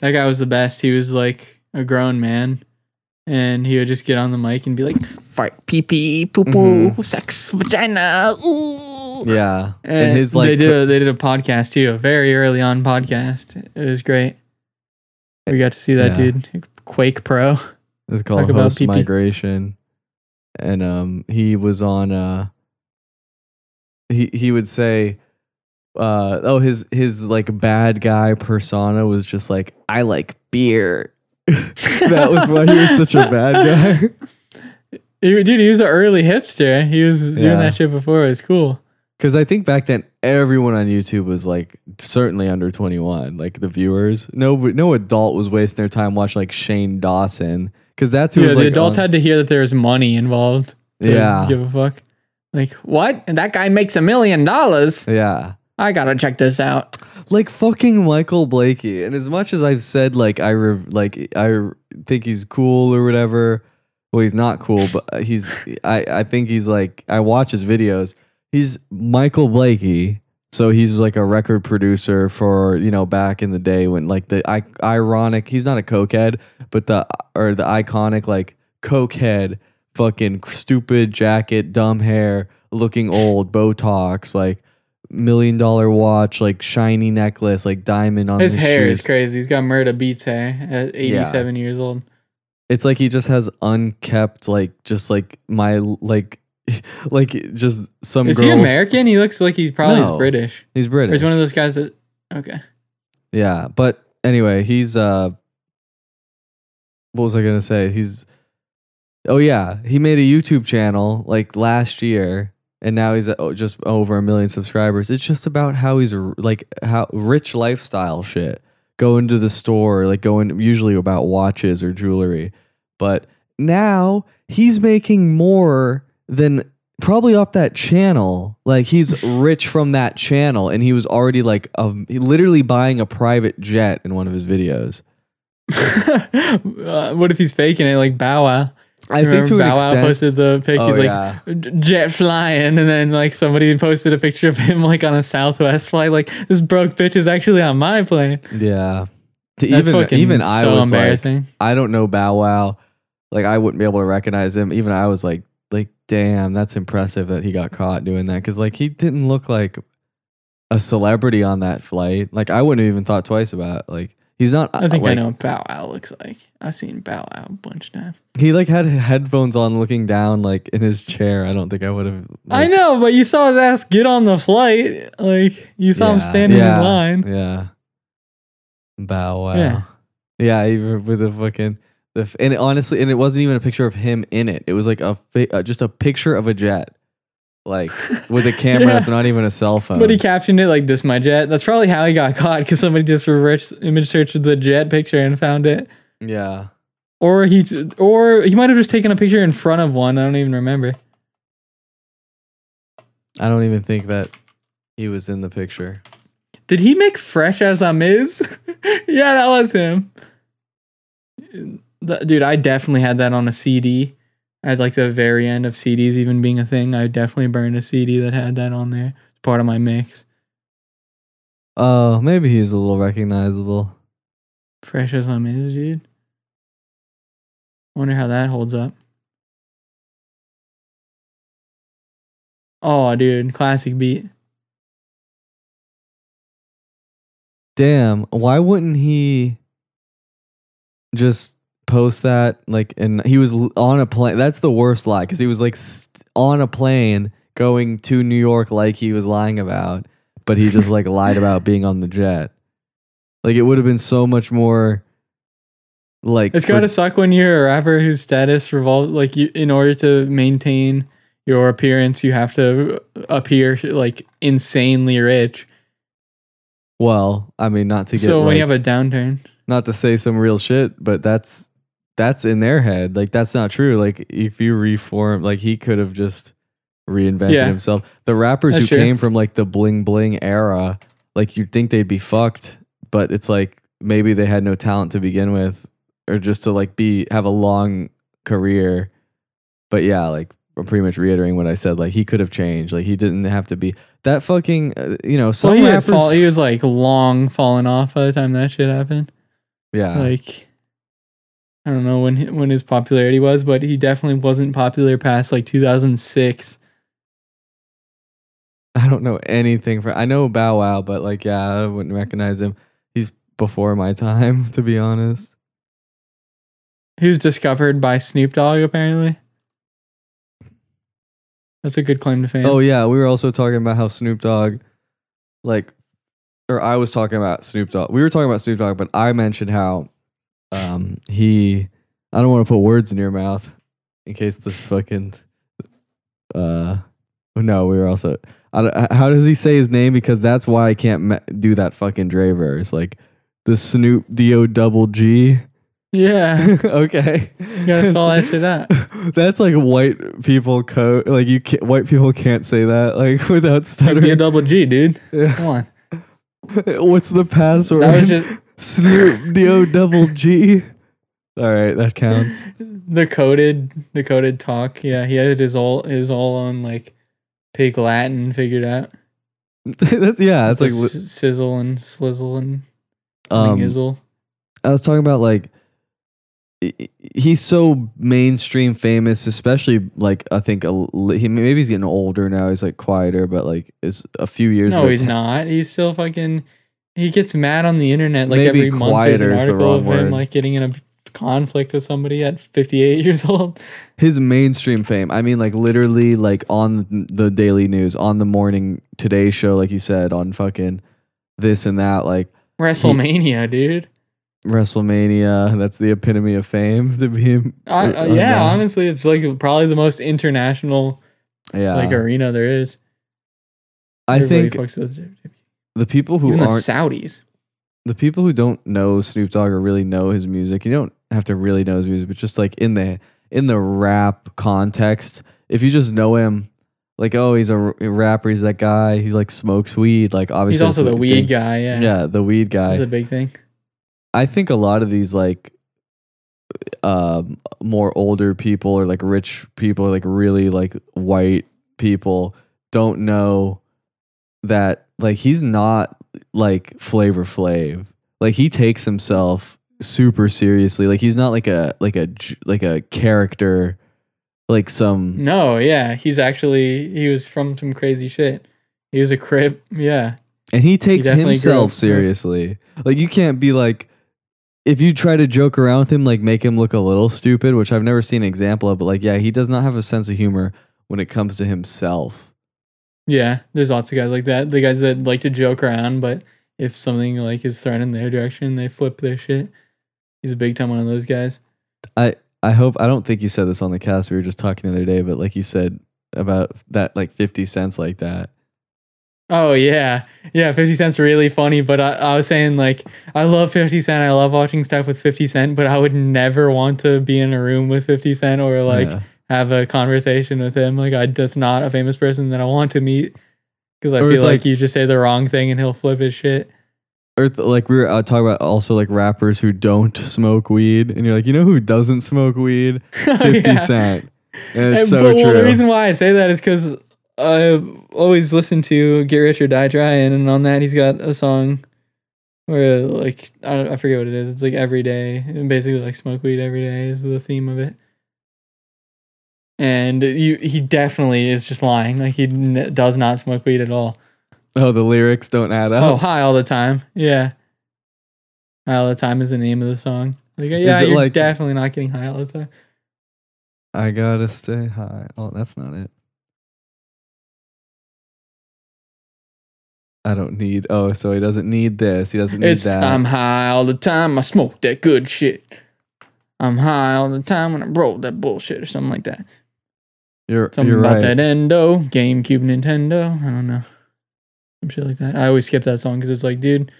That guy was the best. He was like a grown man, and he would just get on the mic and be like, "Fart, pee pee, poo poo, mm-hmm. sex, vagina, ooh." Yeah, And, and his like they did a, they did a podcast too, a very early on podcast. It was great. We got to see that Yeah. dude, Quake Pro. It's called Talk about Host. Migration. And um he was on uh he he would say uh oh his his like bad guy persona was just like I like beer. that was why he was such a bad guy. He- Dude, he was an early hipster. He was doing Yeah. that shit before. It was cool. Cuz I think back then everyone on YouTube was like certainly under 21, like the viewers. No no adult was wasting their time watching like Shane Dawson cuz that's who yeah, was the like adults on- had to hear that there was money involved. Yeah. give a fuck. Like what? That guy makes a million dollars. Yeah. I gotta check this out. like fucking Michael Blakey. And as much as I've said like I re- like I think he's cool or whatever, well he's not cool, but uh, he's I I think he's like I watch his videos. He's Michael Blakey, so he's like a record producer for you know back in the day when like the I- ironic. He's not a cokehead, but the or the iconic like cokehead, fucking stupid jacket, dumb hair, looking old, Botox, like million dollar watch, like shiny necklace, like diamond on His his hair shoes. is crazy. He's got Murda Beats hair at 87 years old. It's like he just has unkept, like just like my like, like just some Is girls. he American? He looks like he's probably No. British. He's Or British. he's one of those guys that. Okay. Yeah, but anyway, he's uh what was I to say? He's Oh yeah, he made a YouTube channel like last year and now he's oh, just over a million subscribers. It's just about how he's like how rich lifestyle shit. going to the store, like going usually about watches or jewelry. But now he's making more than probably off that channel. Like he's rich from that channel, and he was already like um, literally buying a private jet in one of his videos. uh, what if he's faking it like Bow Wow? I Remember think to an Bow Wow posted the pic. Oh, he's like yeah. jet flying, and then like somebody posted a picture of him like on a Southwest flight. Like this broke bitch is actually on my plane. Yeah. To That's even even I so was like, embarrassing. I don't know Bow Wow. Like I wouldn't be able to recognize him. Even I was like, damn, that's impressive that he got caught doing that. Cause like he didn't look like a celebrity on that flight. Like I wouldn't have even thought twice about it. Like he's not I think like, I know what Bow Wow looks like. I've seen Bow Wow a bunch of times. He like had headphones on looking down like in his chair. I don't think I would have I know, but you saw his ass get on the flight. Like you saw him standing yeah, in line. Yeah. Bow wow. Yeah. Yeah, even with the fucking the f- and honestly, and it wasn't even a picture of him in it. It was like a uh, just a picture of a jet, like with a camera Yeah. that's not even a cell phone. But he captioned it like "This my jet." That's probably how he got caught because somebody just reverse image searched the jet picture and found it. yeah, Or he, or he might have just taken a picture in front of one. I don't even remember. I don't even think that he was in the picture. Did he make "Fresh Azimiz"? yeah, that was him. Th- Dude, I definitely had that on a CD. At like the very end of CDs even being a thing, I definitely burned a CD that had that on there. It's part of my mix. Oh, maybe he's a little recognizable. Fresh Azimiz, dude. Wonder how that holds up. Oh, dude, classic beat. Damn, why wouldn't he just post that like and he was on a plane. That's the worst lie cuz he was like st- on a plane going to New York like he was lying about, but he just like lied about being on the jet. Like it would have been so much more like It's for- gotta suck when you're a rapper whose status revolves like you. In order to maintain your appearance, you have to uh, appear like insanely rich. well, I mean not to get So when like, you have a downturn, not to say some real shit, but that's that's in their head. Like that's not true. Like if you reform, like he could have just reinvented Yeah. himself. The rappers That's who true. came from like the bling bling era, like you'd think they'd be fucked, but it's like maybe they had no talent to begin with, or just to like be have a long career. But yeah, like I'm pretty much reiterating what I said. Like he could have changed. Like he didn't have to be that fucking. Uh, you know, some so he, rappers. fall, he was like long falling off by the time that shit happened. yeah, Like I don't know when when his popularity was, but he definitely wasn't popular past like 2006. I don't know anything for. I know Bow Wow, but like, yeah, I wouldn't recognize him. He's before my time, to be honest. He was discovered by Snoop Dogg apparently. That's a good claim to fame. Oh yeah, we were also talking about how Snoop Dogg, like, or I was talking about Snoop Dogg. We were talking about Snoop Dogg, but I mentioned how, um, he. I don't want to put words in your mouth, in case this fucking. Uh, no, we were also. I don't, how does he say his name? Because that's why I can't me- do that fucking Dre verse. Like the Snoop D O double G. yeah. okay. You gotta spell that shit out. That's like white people code. Like you can't, white people can't say that like without Be a stuttering. double G, dude. Yeah. Come on. What's the password? That was just Snoop D-O double G. All right, that counts. the coded the coded talk. Yeah, he had his all his all on like pig Latin figured out. that's yeah. That's like s- sizzle and slizzle and um. izzle. I was talking about like he's so mainstream famous, especially like I think a, he maybe he's getting older now. He's like quieter, but like it's a few years. No, ago, he's te- not. He's still fucking. He gets mad on the internet like Maybe every month. There's an the article wrong of word. like getting in a conflict with somebody at 58 years old. his mainstream fame. I mean, like literally, like on the daily news, on the morning Today Show, like you said, on fucking this and that, like WrestleMania, dude. WrestleMania. That's the epitome of fame to be him. I, uh, yeah, that. honestly, it's like probably the most international yeah. like arena there is. I Everybody think fucks with it. The people who Even the aren't Saudis. the people who don't know Snoop Dogg or really know his music, you don't have to really know his music, but just like in the in the rap context, if you just know him, like oh he's a, r- rapper, he's that guy, he like smokes weed, like obviously He's that's also the weed think. guy. Yeah. Yeah, the weed guy. That's a big thing. I think a lot of these like um more older people or like rich people like really like white people don't know that like he's not like flavor flav like he takes himself super seriously like he's not like a like a like a character like some No, yeah. He's actually he was from some crazy shit. He was a crip. Yeah. and he takes grew himself seriously like you can't be like if you try to joke around with him like make him look a little stupid which i've never seen an example of but like yeah he does not have a sense of humor when it comes to himself Yeah. There's lots of guys like that. The guys that like to joke around, but if something like is thrown in their direction, they flip their shit. He's a big time one of those guys. i i hope i don't think you said this on the cast we were just talking the other day but like you said about that like 50 cents like that Oh yeah, yeah. Fifty Cent's really funny, but I, I was saying like I love Fifty Cent. I love watching stuff with Fifty Cent, but I would never want to be in a room with Fifty Cent or like Yeah. Have a conversation with him. Like I just not a famous person that I want to meet because I Or feel like, like- you just say the wrong thing and he'll flip his shit. or th- like we were uh, talking about also like rappers who don't smoke weed and you're like you know who doesn't smoke weed 50 Oh, Yeah. cent and it's And- so but true well, the reason why I say that is because I always listen to Get Rich or Die Trying, and on that he's got a song where like I, don't, I forget what it is. It's like every day, and basically like smoke weed every day is the theme of it. And you, he definitely is just lying. Like he n- does not smoke weed at all. oh the lyrics don't add up. Oh, high all the time. Yeah, high all the time is the name of the song. Like, yeah, you're like- definitely not getting high all the time. I gotta stay high. Oh, that's not it. I don't need. Oh, so he doesn't need this. He doesn't need It's that. I'm high all the time. I smoke that good shit. I'm high all the time when I roll that bullshit or something like that. You're Something you're about right. that endo, GameCube, Nintendo. I don't know. Some shit like that. I always skip that song because it's like, dude,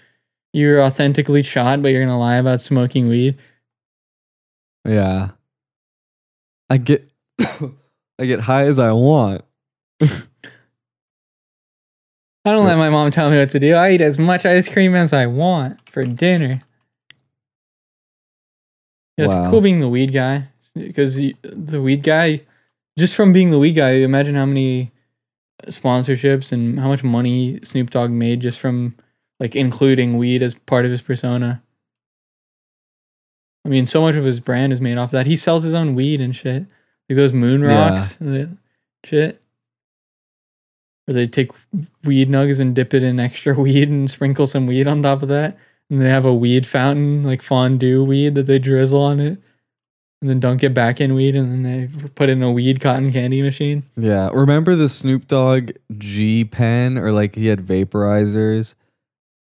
you're authentically shot, but you're gonna lie about smoking weed. Yeah. I get. I get high as I want. I don't let my mom tell me what to do. I eat as much ice cream as I want for dinner. Yeah, it's Wow. cool being the weed guy because the weed guy, just from being the weed guy, imagine how many sponsorships and how much money Snoop Dogg made just from like including weed as part of his persona. I mean, so much of his brand is made off of that. He sells his own weed and shit, like those moon Yeah. rocks, and shit. Where they take weed nugs and dip it in extra weed and sprinkle some weed on top of that. And they have a weed fountain, like fondue weed that they drizzle on it. And then dunk it back in weed and then they put it in a weed cotton candy machine. Yeah. Remember the Snoop Dogg G pen, or like he had vaporizers,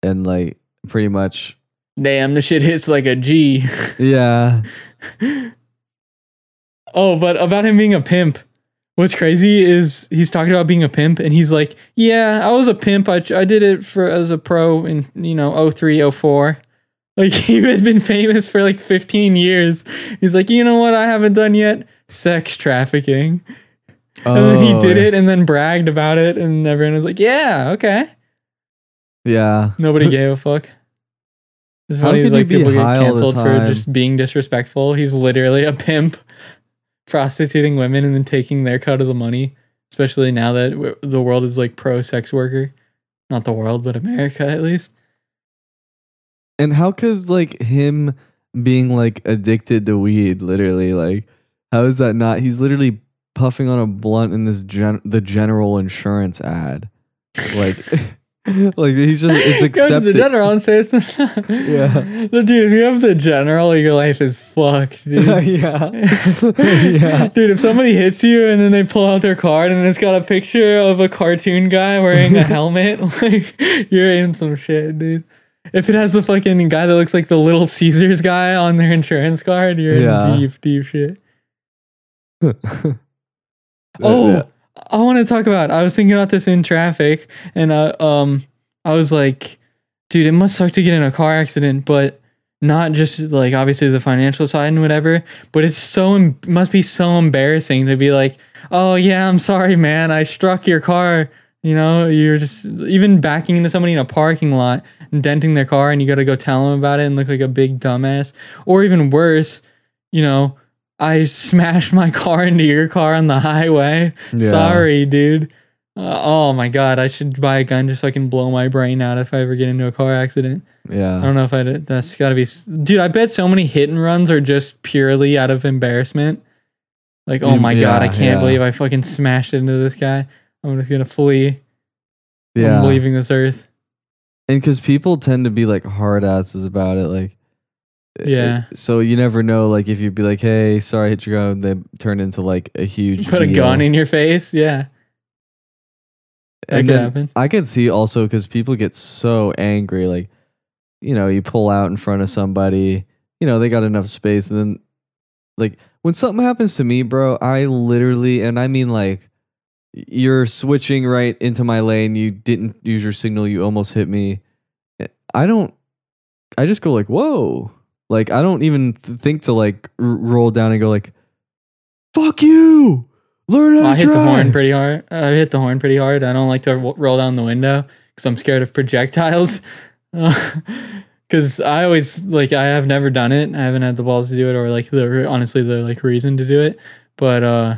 and like pretty much. Damn, the shit hits like a G. Yeah. oh, but about him being a pimp. What's crazy is he's talking about being a pimp and he's like, "Yeah, I was a pimp. I, I did it for as a pro in, you know, 03, 04." Like he had been famous for like 15 years. He's like, "You know what I haven't done yet? Sex trafficking." And then he Oh, did yeah. it and then bragged about it and everyone was like, "Yeah, okay." Yeah. Nobody gave a fuck. It's How funny you like people get canceled for just being disrespectful. He's literally a pimp prostituting women and then taking their cut of the money, especially now that the world is like pro sex worker. Not the world, but America at least. And how could like him being like addicted to weed, literally, like how is that not? He's literally puffing on a blunt in this gen the general insurance ad, like, like he's just it's Go to accepted. the general and say some. Yeah. The dude, if you have the general, your life is fucked, dude. yeah, yeah. Dude, if somebody hits you and then they pull out their card and it's got a picture of a cartoon guy wearing a helmet, like you're in some shit, dude. If it has the fucking guy that looks like the little Caesars guy on their insurance card, you're Yeah. in deep, deep shit. Oh, I want to talk about. I was thinking about this in traffic, and uh, um, I was like, dude, it must suck to get in a car accident, but not just like obviously the financial side and whatever, but it's so must be so embarrassing to be like, oh yeah, I'm sorry, man, I struck your car. You know, you're just even backing into somebody in a parking lot, and denting their car, and you got to go tell them about it and look like a big dumbass. Or even worse, you know, I smashed my car into your car on the highway. Yeah. Sorry, dude. Uh, oh my god, I should buy a gun just so I can blow my brain out if I ever get into a car accident. Yeah. I don't know if I did. That's got to be, dude. I bet so many hit and runs are just purely out of embarrassment. Like, oh my god, I can't yeah. believe I fucking smashed into this guy. I'm just gonna flee. Yeah. I'm leaving this earth. And because people tend to be like hard asses about it, like it- Yeah. so you never know, like if you'd be like, "Hey, sorry, I hit your gun," they turn into like a huge. Put a gun in your face. Yeah, that And could happen. I can see also because people get so angry, like you know, you pull out in front of somebody, you know, they got enough space, and then like when something happens to me, bro, I literally, and I mean like, you're switching right into my lane, you didn't use your signal, you almost hit me. I don't, I just go like, whoa, like I don't even th- think to like r- roll down and go like, fuck you, learn how to I hit the horn pretty hard. I hit the horn pretty hard. I don't like to w- roll down the window because I'm scared of projectiles. Because I always like I have never done it. I haven't had the balls to do it, or like the honestly the like reason to do it. But uh,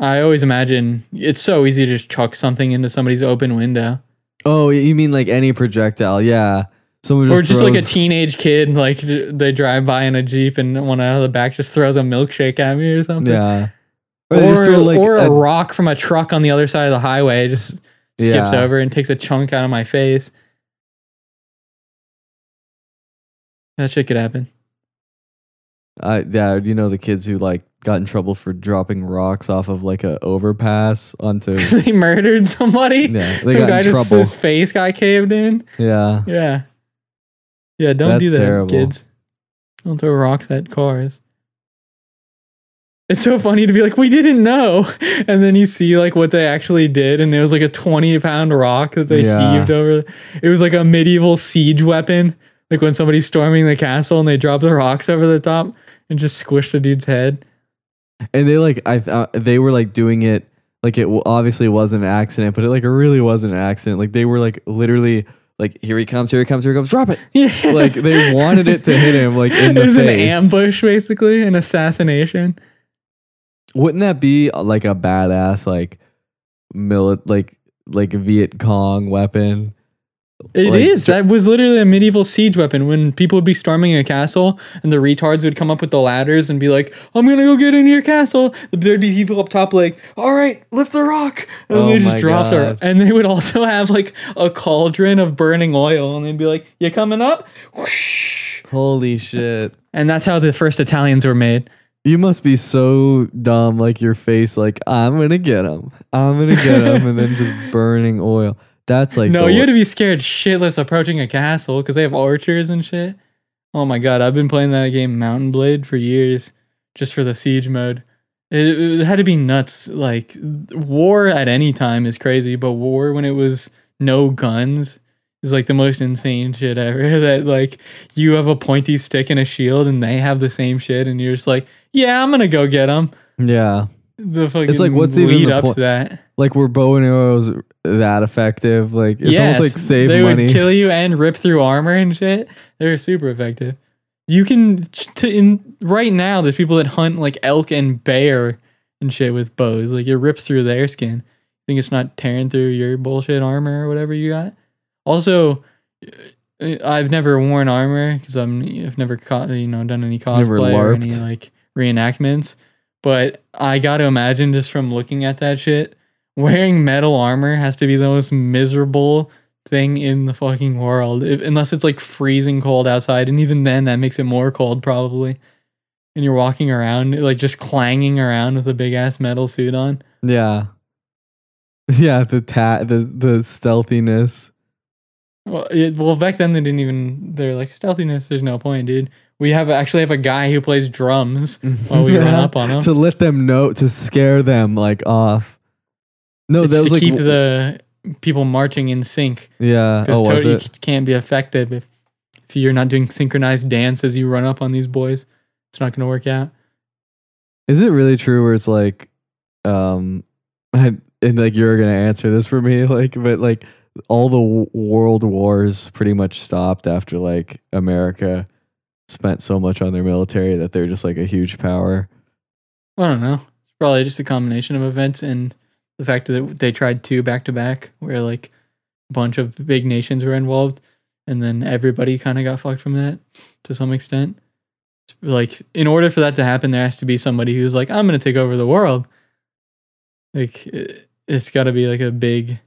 I always imagine it's so easy to just chuck something into somebody's open window, Oh, you mean like any projectile? Yeah. Someone just or just like a teenage kid like they drive by in a jeep and one out of the back just throws a milkshake at me or something. Yeah. Or, or, throw, like, or a, a- rock from a truck on the other side of the highway just skips Yeah. over and takes a chunk out of my face. That shit could happen. I yeah, you know the kids who like got in trouble for dropping rocks off of like a overpass onto they murdered somebody. Yeah, they Some got guy in just trouble. his face got caved in. Yeah. Yeah. Yeah, don't do that, terrible. kids. Don't throw rocks at cars. It's so funny to be like, we didn't know. And then you see like what they actually did, and it was like a 20 pound rock that they Yeah. heaved over. It was like a medieval siege weapon. Like when somebody's storming the castle and they drop the rocks over the top and just squish the dude's head. And they like I uh, they were like doing it like it w- obviously wasn't an accident, but it like really wasn't an accident. Like they were like literally like here he comes, here he comes, here he comes, drop it. Yeah. Like they wanted it to hit him like in it the was an face. ambush, basically, an assassination. Wouldn't that be uh, like a badass like mili- like like Viet Cong weapon? It Like, is. That was literally a medieval siege weapon. When people would be storming a castle and the retards would come up with the ladders and be like, I'm going to go get into your castle. There'd be people up top like, all right, lift the rock. And Oh they just dropped her. And they would also have like a cauldron of burning oil. And they'd be like, you coming up? Whoosh. Holy shit. And that's how the first Italians were made. You must be so dumb, like your face, like I'm gonna get him, I'm gonna get him, and then just burning oil. That's like no, the you had to be scared shitless approaching a castle because they have archers and shit. Oh my god, I've been playing that game Mount & Blade for years, just for the siege mode. It, it had to be nuts. Like war at any time is crazy, but war when it was no guns is like the most insane shit ever. that like you have a pointy stick and a shield, and they have the same shit, and you're just like, yeah, I'm gonna go get them. yeah. The fucking it's like, what's even the up point- to that? Like were bow and arrows that effective? Like it's Yes, almost like save they money. would kill you and rip through armor and shit. They're super effective. You can to, in right now. There's people that hunt like elk and bear and shit with bows. Like it rips through their skin. I think it's not tearing through your bullshit armor or whatever you got. Also, uh, I've never worn armor because I'm I've never caught you know done any cosplay or any like reenactments. But I got to imagine just from looking at that shit, wearing metal armor has to be the most miserable thing in the fucking world. If, unless it's like freezing cold outside, and even then, that makes it more cold probably. And you're walking around like just clanging around with a big ass metal suit on. yeah. Yeah, the tat the the stealthiness. Well, it, well, back then they didn't even. They're like stealthiness. There's no point, dude. We have actually have a guy who plays drums while we run up on him. to let them know to scare them like off. No, It's that to like keep the people marching in sync Yeah. because Oh, was you it? can't be effective if if you're not doing synchronized dance as you run up on these boys. It's not going to work out. Is it really true where it's like, um, I, and like you're gonna answer this for me, like, but like all the w- world wars pretty much stopped after like America spent so much on their military that they're just like a huge power. I don't know. It's probably just a combination of events and the fact that they tried two back to back, where like a bunch of big nations were involved, and then everybody kind of got fucked from that to some extent. Like, in order for that to happen, there has to be somebody who's like, "I'm going to take over the world." Like, it, it's got to be like a big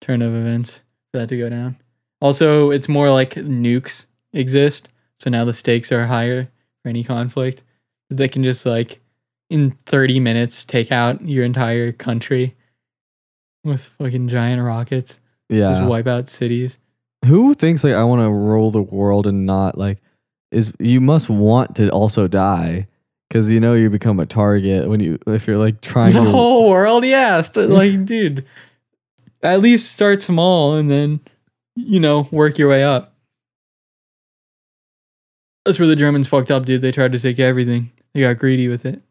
turn of events for that to go down. Also, it's more like nukes exist, so now the stakes are higher for any conflict. They can just like in 30 minutes take out your entire country with fucking giant rockets. Yeah. Just wipe out cities. Who thinks like I want to rule the world and not like is you must want to also die because you know you become a target when you if you're like trying The to whole world, yeah. st- like, dude, at least start small and then, you know, work your way up. That's where the Germans fucked up, dude. They tried to take everything. They got greedy with it.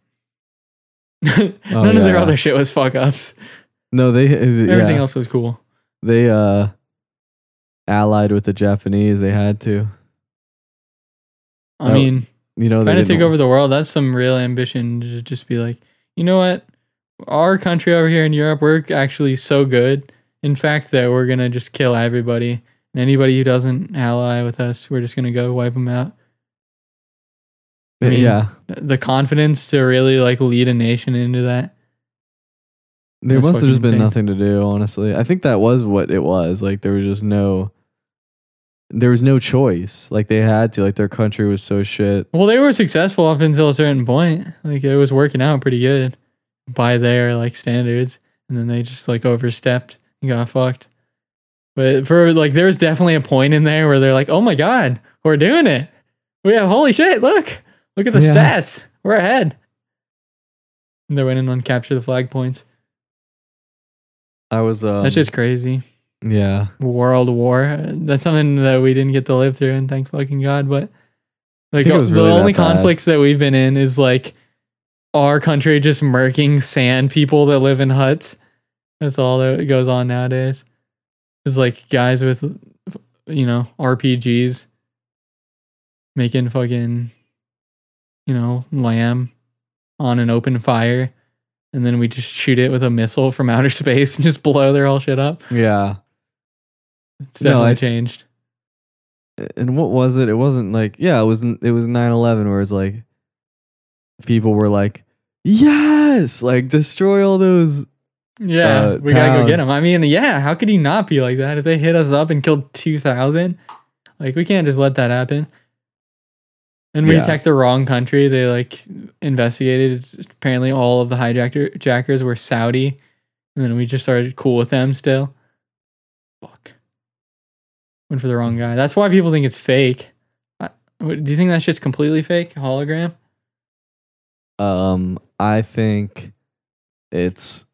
Oh, None of their other shit was fuck ups. No they uh, Everything yeah, else was cool. they uh allied with the Japanese. They had to. I mean, you know they trying to take over the world that's some real ambition to just be like you know what? Our country over here in europe we're actually so good. In fact that we're gonna just kill everybody and anybody who doesn't ally with us we're just gonna go wipe them out. I mean, yeah the confidence to really like lead a nation into that there That's must have just been insane. nothing to do honestly. I think that was what it was. Like there was just no there was no choice. Like they had to. Like their country was so shit. Well they were successful up until a certain point. Like it was working out pretty good by their like standards. And then they just like overstepped and got fucked. But for like there's definitely a point in there where they're like oh my god we're doing it. We have holy shit look. Look at the Yeah. stats. We're ahead. And they're winning on capture the flag points I was um, that's just crazy. Yeah. World war. Uh, that's something that we didn't get to live through and thank fucking god but like was the really that only bad. conflicts that we've been in is like our country just murking sand people that live in huts. That's all that goes on nowadays. Is like guys with you know rpgs making fucking you know lamb on an open fire and then we just shoot it with a missile from outer space and just blow their whole shit up yeah it's No, definitely it's- changed and what was it? It wasn't like yeah, it wasn't. it was 9/11 where it's like people were like yes, like destroy all those Yeah, uh, we gotta go get them. I mean, yeah, how could he not be like that if they hit us up and killed two thousand? Like, we can't just let that happen. And we Yeah. attacked the wrong country. They like investigated. Apparently, all of the hijacker jackers were Saudi, and then we just started cool with them still. Fuck. Went for the wrong guy. That's why people think it's fake. I, do you think that's just completely fake? Hologram? um I think it's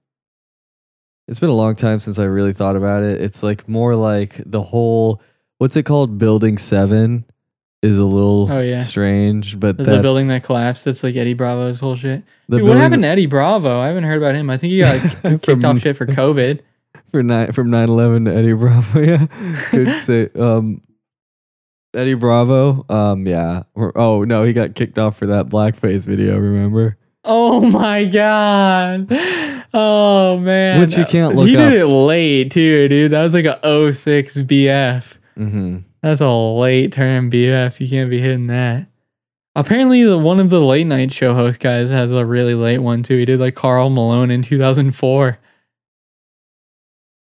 it's been a long time since I really thought about it. It's like more like the whole what's it called building 7 is a little Oh, yeah. strange, but The building that collapsed. That's like Eddie Bravo's whole shit. Dude, what happened to Eddie Bravo? I haven't heard about him. I think he got kicked From- off shit for COVID. for nine from 9-11 to Eddie Bravo. Yeah, could say um, Eddie Bravo. Um, yeah. Oh no, he got kicked off for that blackface video. Remember? Oh my god. Oh man. Which you can't look He up. did it late too, dude. That was like a 06 BF. Mm-hmm. That's a late term BF. You can't be hitting that. Apparently, the one of the late night show host guys has a really late one too. He did like Karl Malone in 2004.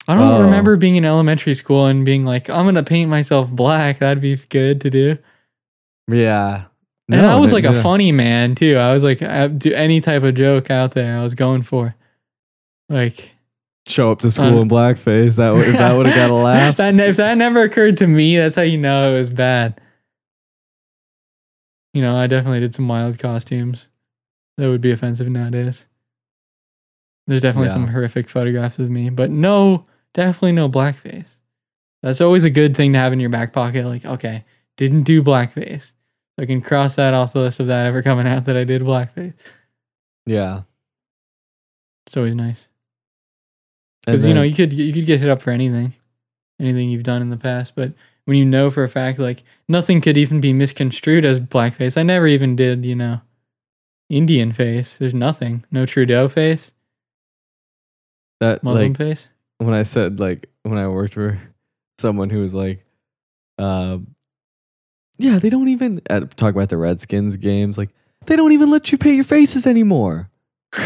I don't Oh. remember being in elementary school and being like, I'm gonna paint myself black. That'd be good to do. Yeah. and I was like a funny man too. I was like, I do any type of joke out there. I was going for, like, show up to school in blackface. That would that would have got a laugh. that if that never occurred to me, that's how you know it was bad. You know, I definitely did some wild costumes that would be offensive nowadays. There's definitely some horrific photographs of me, but no definitely no blackface. That's always a good thing to have in your back pocket. Like, okay, didn't do blackface. I can cross that off the list of that ever coming out that I did blackface. Yeah. It's always nice because you know you could you could get hit up for anything, anything you've done in the past. But when you know for a fact, like nothing could even be misconstrued as blackface. I never even did, you know, Indian face. There's nothing. No Trudeau face. that Muslim like face. when I said like when I worked for someone who was like, uh, yeah, they don't even uh, talk about the Redskins games. Like they don't even let you paint your faces anymore.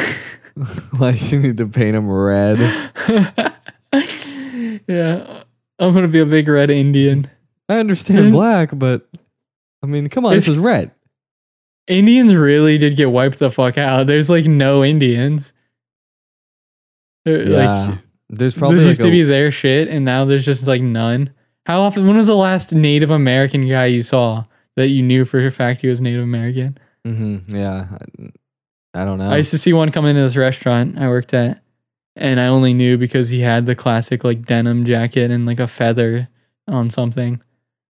like you need to paint them red. yeah, I'm gonna be a big red Indian. I understand Isn't- black, but I mean, come on, this is red. Indians really did get wiped the fuck out. There's like no Indians. They're, Yeah, Like there's probably this like used a, to be their shit, and now there's just like none. How often? When was the last Native American guy you saw that you knew for a fact he was Native American? Mm-hmm, yeah. I, don't know. I used to see one come into this restaurant I worked at, and I only knew because he had the classic like denim jacket and like a feather on something.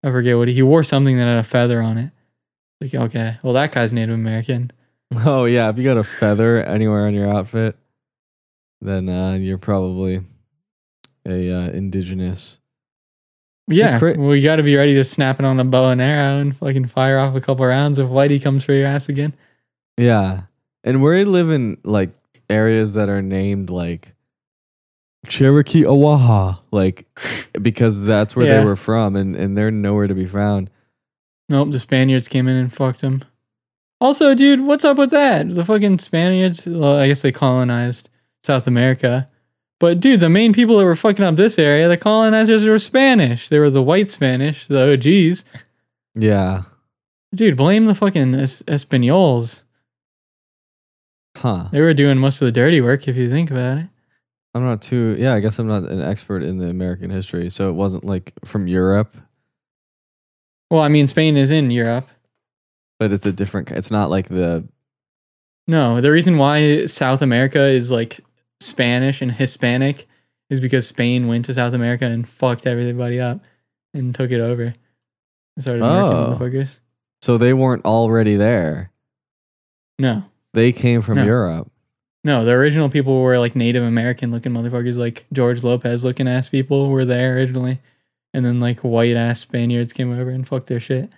I forget what he, he wore. Something that had a feather on it. Like okay, well that guy's Native American. oh yeah, if you got a feather anywhere on your outfit, then uh, you're probably a uh, indigenous. Yeah, cra- well you got to be ready to snap it on a bow and arrow and fucking fire off a couple rounds if Whitey comes for your ass again. Yeah, and we live in like areas that are named like Cherokee Oahu, like because that's where Yeah. they were from, and and they're nowhere to be found. Nope, the Spaniards came in and fucked them. Also, dude, what's up with that? The fucking Spaniards, well, I guess they colonized South America. But dude, the main people that were fucking up this area, the colonizers were Spanish. They were the white Spanish, the OGs. Yeah, Dude, blame the fucking es- Espanols. Huh? They were doing most of the dirty work if you think about it. I'm not too. Yeah, I guess I'm not an expert in the American history, so it wasn't like from Europe, Well, I mean, Spain is in Europe. but it's a different. It's not like the No, the reason why South America is like Spanish and Hispanic is because Spain went to South America and fucked everybody up and took it over. And started Oh. motherfuckers. so they weren't already there. No. They came from No. Europe. No, the original people were like Native American looking motherfuckers, like George Lopez looking ass people were there originally. And then like white ass Spaniards came over and fucked their shit.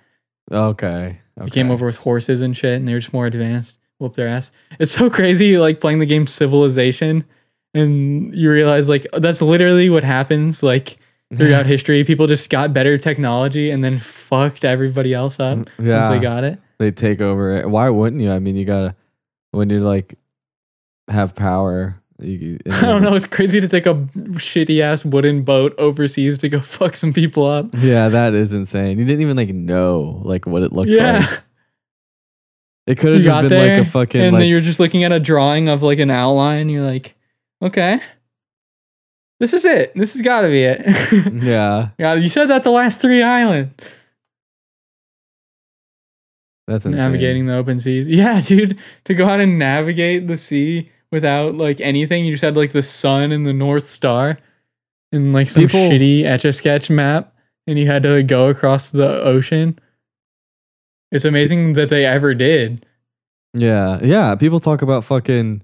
Okay. They okay. came over with horses and shit, and they were just more advanced. Whoop their ass. It's so crazy, like playing the game Civilization, and you realize like that's literally what happens. Like throughout history, people just got better technology and then fucked everybody else up mm, once Yeah, they got it. they take over it. Why wouldn't you? I mean, you gotta when you like have power. You, I don't know. It's crazy to take a shitty ass wooden boat overseas to go fuck some people up. Yeah, that is insane. You didn't even like know like what it looked Yeah, like. It could have just been there, like a fucking and like then you're just looking at a drawing of like an outline. You're like, okay, this is it. This has got to be it. yeah. Yeah, you said that the last three islands. That's insane. Navigating the open seas. Yeah, dude. To go out and navigate the sea without like anything, you just had like the sun and the North Star and like some People- shitty etch a sketch map, and you had to like, go across the ocean. It's amazing that they ever did. Yeah, yeah. People talk about fucking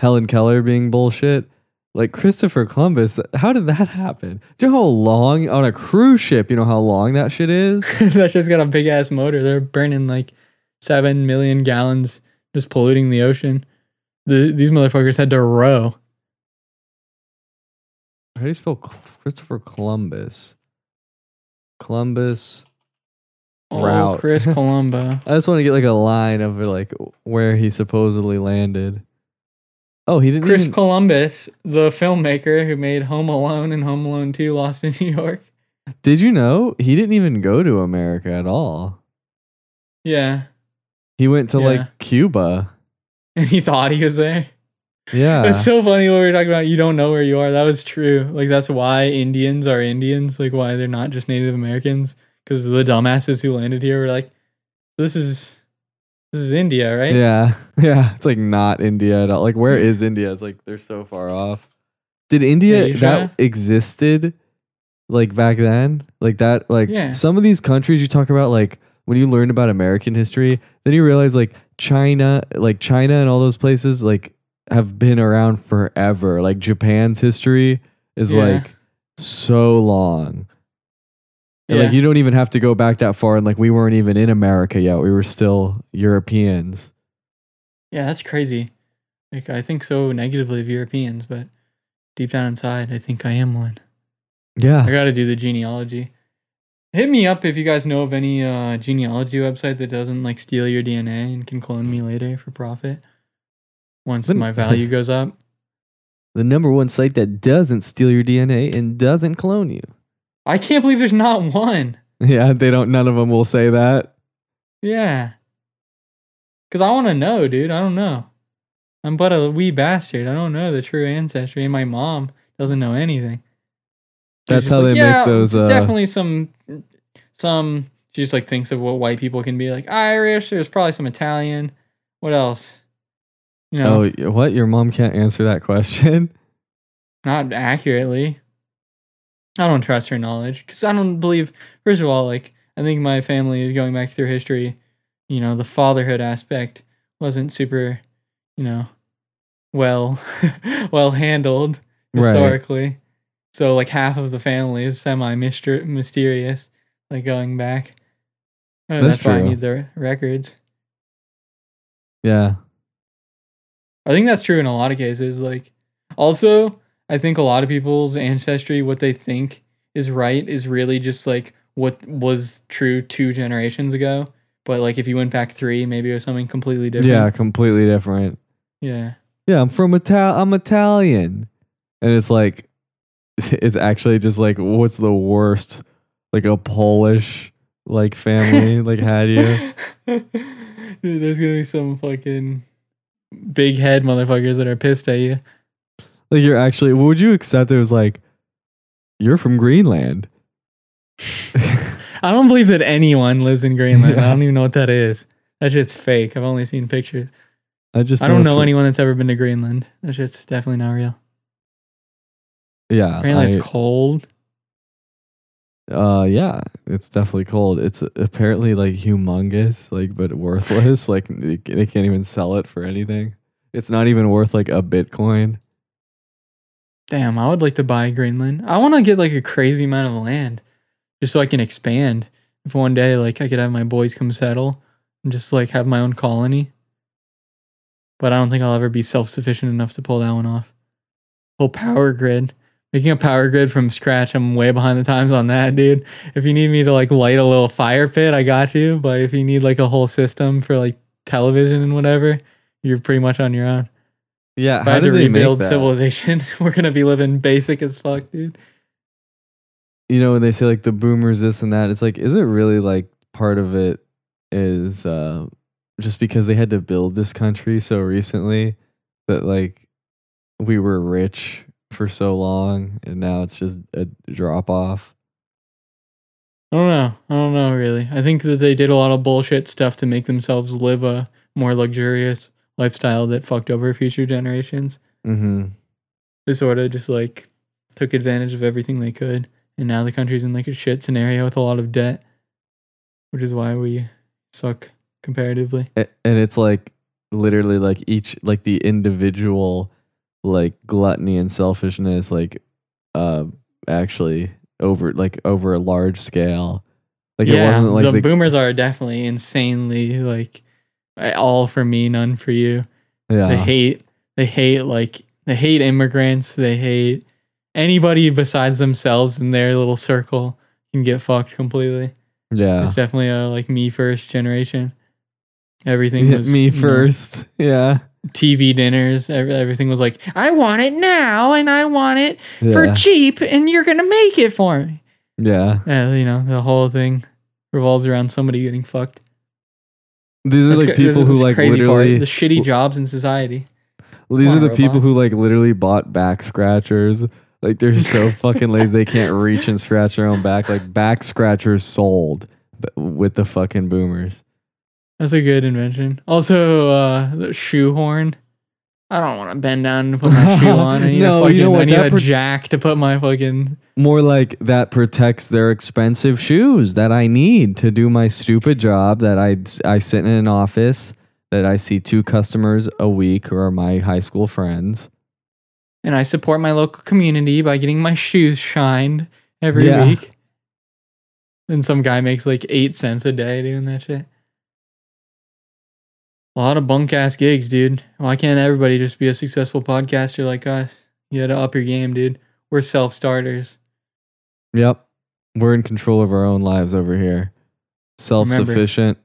Helen Keller being bullshit. Like Christopher Columbus, how did that happen? Do you know how long on a cruise ship? You know how long that shit is? that shit's got a big ass motor. They're burning like seven million gallons, just polluting the ocean. The, these motherfuckers had to row. How do you spell Christopher Columbus? Columbus. Oh, Route. Chris Columbo. I just want to get like a line of like where he supposedly landed. Oh, he didn't Chris even. Columbus, the filmmaker who made Home Alone and Home Alone 2 Lost in New York. did you know he didn't even go to America at all? Yeah. He went to Yeah. like Cuba. And he thought he was there. Yeah. It's so funny what we were talking about. You don't know where you are. That was true. Like, that's why Indians are Indians. Like, why they're not just Native Americans. Because the dumbasses who landed here were like, this is. This is India, right? Yeah, yeah. It's like not India at all. Like, where is India? It's like they're so far off. Did India Asia? that existed like back then? Like that like Yeah. some of these countries you talk about like when you learn about American history, then you realize like China, like China and all those places like have been around forever. Like Japan's history is Yeah. like so long. And, Yeah. Like you don't even have to go back that far and like we weren't even in America yet. We were still Europeans. Yeah, that's crazy. Like I think so negatively of Europeans, but deep down inside, I think I am one. Yeah. I got to do the genealogy. Hit me up if you guys know of any uh, genealogy website that doesn't like steal your DNA and can clone me later for profit. Once Then- my value goes up. The number one site that doesn't steal your DNA and doesn't clone you. I can't believe there's not one. Yeah, they don't. None of them will say that. Yeah. Cause I want to know, dude. I don't know. I'm but a wee bastard. I don't know the true ancestry, and my mom doesn't know anything. That's how like, they "Yeah, make those. Uh, definitely some, some. She just like thinks of what white people can be like. Irish. There's probably some Italian. What else? You know, oh, what? Your mom can't answer that question. not accurately. I don't trust her knowledge because I don't believe. First of all, like I think my family going back through history, you know, the fatherhood aspect wasn't super, you know, well, well handled Right. So like half of the family is semi mysterious, like going back. Uh, That's that's why I need the records. Yeah. I think that's true in a lot of cases. Like, also, I think a lot of people's ancestry, what they think is right, is really just like what was true two generations ago. But like, if you went back three, maybe it was something completely different. Yeah. Completely different. yeah, Yeah. I'm from Ital. I'm Italian, and it's like, it's actually just like, what's the worst? Like a Polish like family like had you. Dude, there's gonna be some fucking big head motherfuckers that are pissed at you. Like you're actually. Would you accept it was like, you're from Greenland? I don't believe that anyone lives in Greenland. I don't even know what that is. That shit's fake. I've only seen pictures. I just. I don't know anyone that's ever been to Greenland. That shit's definitely not real. Yeah. Apparently, I- it's cold. Uh, yeah, it's definitely cold. It's apparently like humongous, like but worthless. like they can't even sell it for anything. It's not even worth like a Bitcoin. Damn, I would like to buy Greenland. I want to get like a crazy amount of land just so I can expand. If one day like I could have my boys come settle and just like have my own colony. But I don't think I'll ever be self-sufficient enough to pull that one off. Whole power grid. Making a power grid from scratch, I'm way behind the times on that, dude. If you need me to like light a little fire pit, I got you. But if you need like a whole system for like television and whatever, you're pretty much on your own. Yeah, If I how had to rebuild civilization, we're gonna be living basic as fuck, dude. You know, when they say like the boomers this and that, it's like, is it really like part of it is uh just because they had to build this country so recently that like we were rich for so long and now it's just a drop off. I don't know. I don't know really. I think that they did a lot of bullshit stuff to make themselves live a more luxurious lifestyle that fucked over future generations. Mm-hmm. They sort of just like took advantage of everything they could, and now the country's in like a shit scenario with a lot of debt, which is why we suck comparatively. And it's like literally like each like the individual like gluttony and selfishness like uh actually over like over a large scale like it wasn't like the, the, boomers are definitely insanely like all for me, none for you. yeah They hate they hate like they hate immigrants. They hate anybody besides themselves in their little circle can get fucked completely. yeah It's definitely a like me first generation. Everything was me you know, first yeah TV dinners. Every, everything was like, I want it now, and I want it for cheap, and you're gonna make it for me. yeah Yeah, you know the whole thing revolves around somebody getting fucked. these are That's like people who like literally part, the shitty jobs in society. these Come are the people who like literally bought back scratchers like they're so fucking lazy they can't reach and scratch their own back like back scratchers sold with the fucking boomers That's a good invention. Also, uh, the shoehorn. I don't want to bend down to put my shoe on. I need No, a fucking, you know I what, need that a jack to put my fucking. More like that protects their expensive shoes that I need to do my stupid job that I I sit in an office that I see two customers a week who are my high school friends. And I support my local community by getting my shoes shined every Yeah. week. And some guy makes like eight cents a day doing that shit. A lot of bunk ass gigs, dude. Why can't everybody just be a successful podcaster like us? You gotta up your game, dude. We're self starters. Yep. We're in control of our own lives over here. Self sufficient.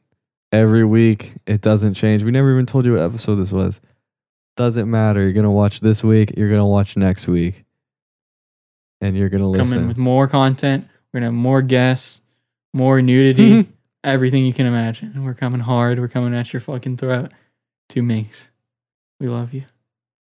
Every week. It doesn't change. We never even told you what episode this was. Doesn't matter. You're gonna watch this week, you're gonna watch next week. And you're gonna listen. Coming with more content. We're gonna have more guests, more nudity, everything you can imagine. We're coming hard. We're coming at your fucking throat. Two minks. We love you.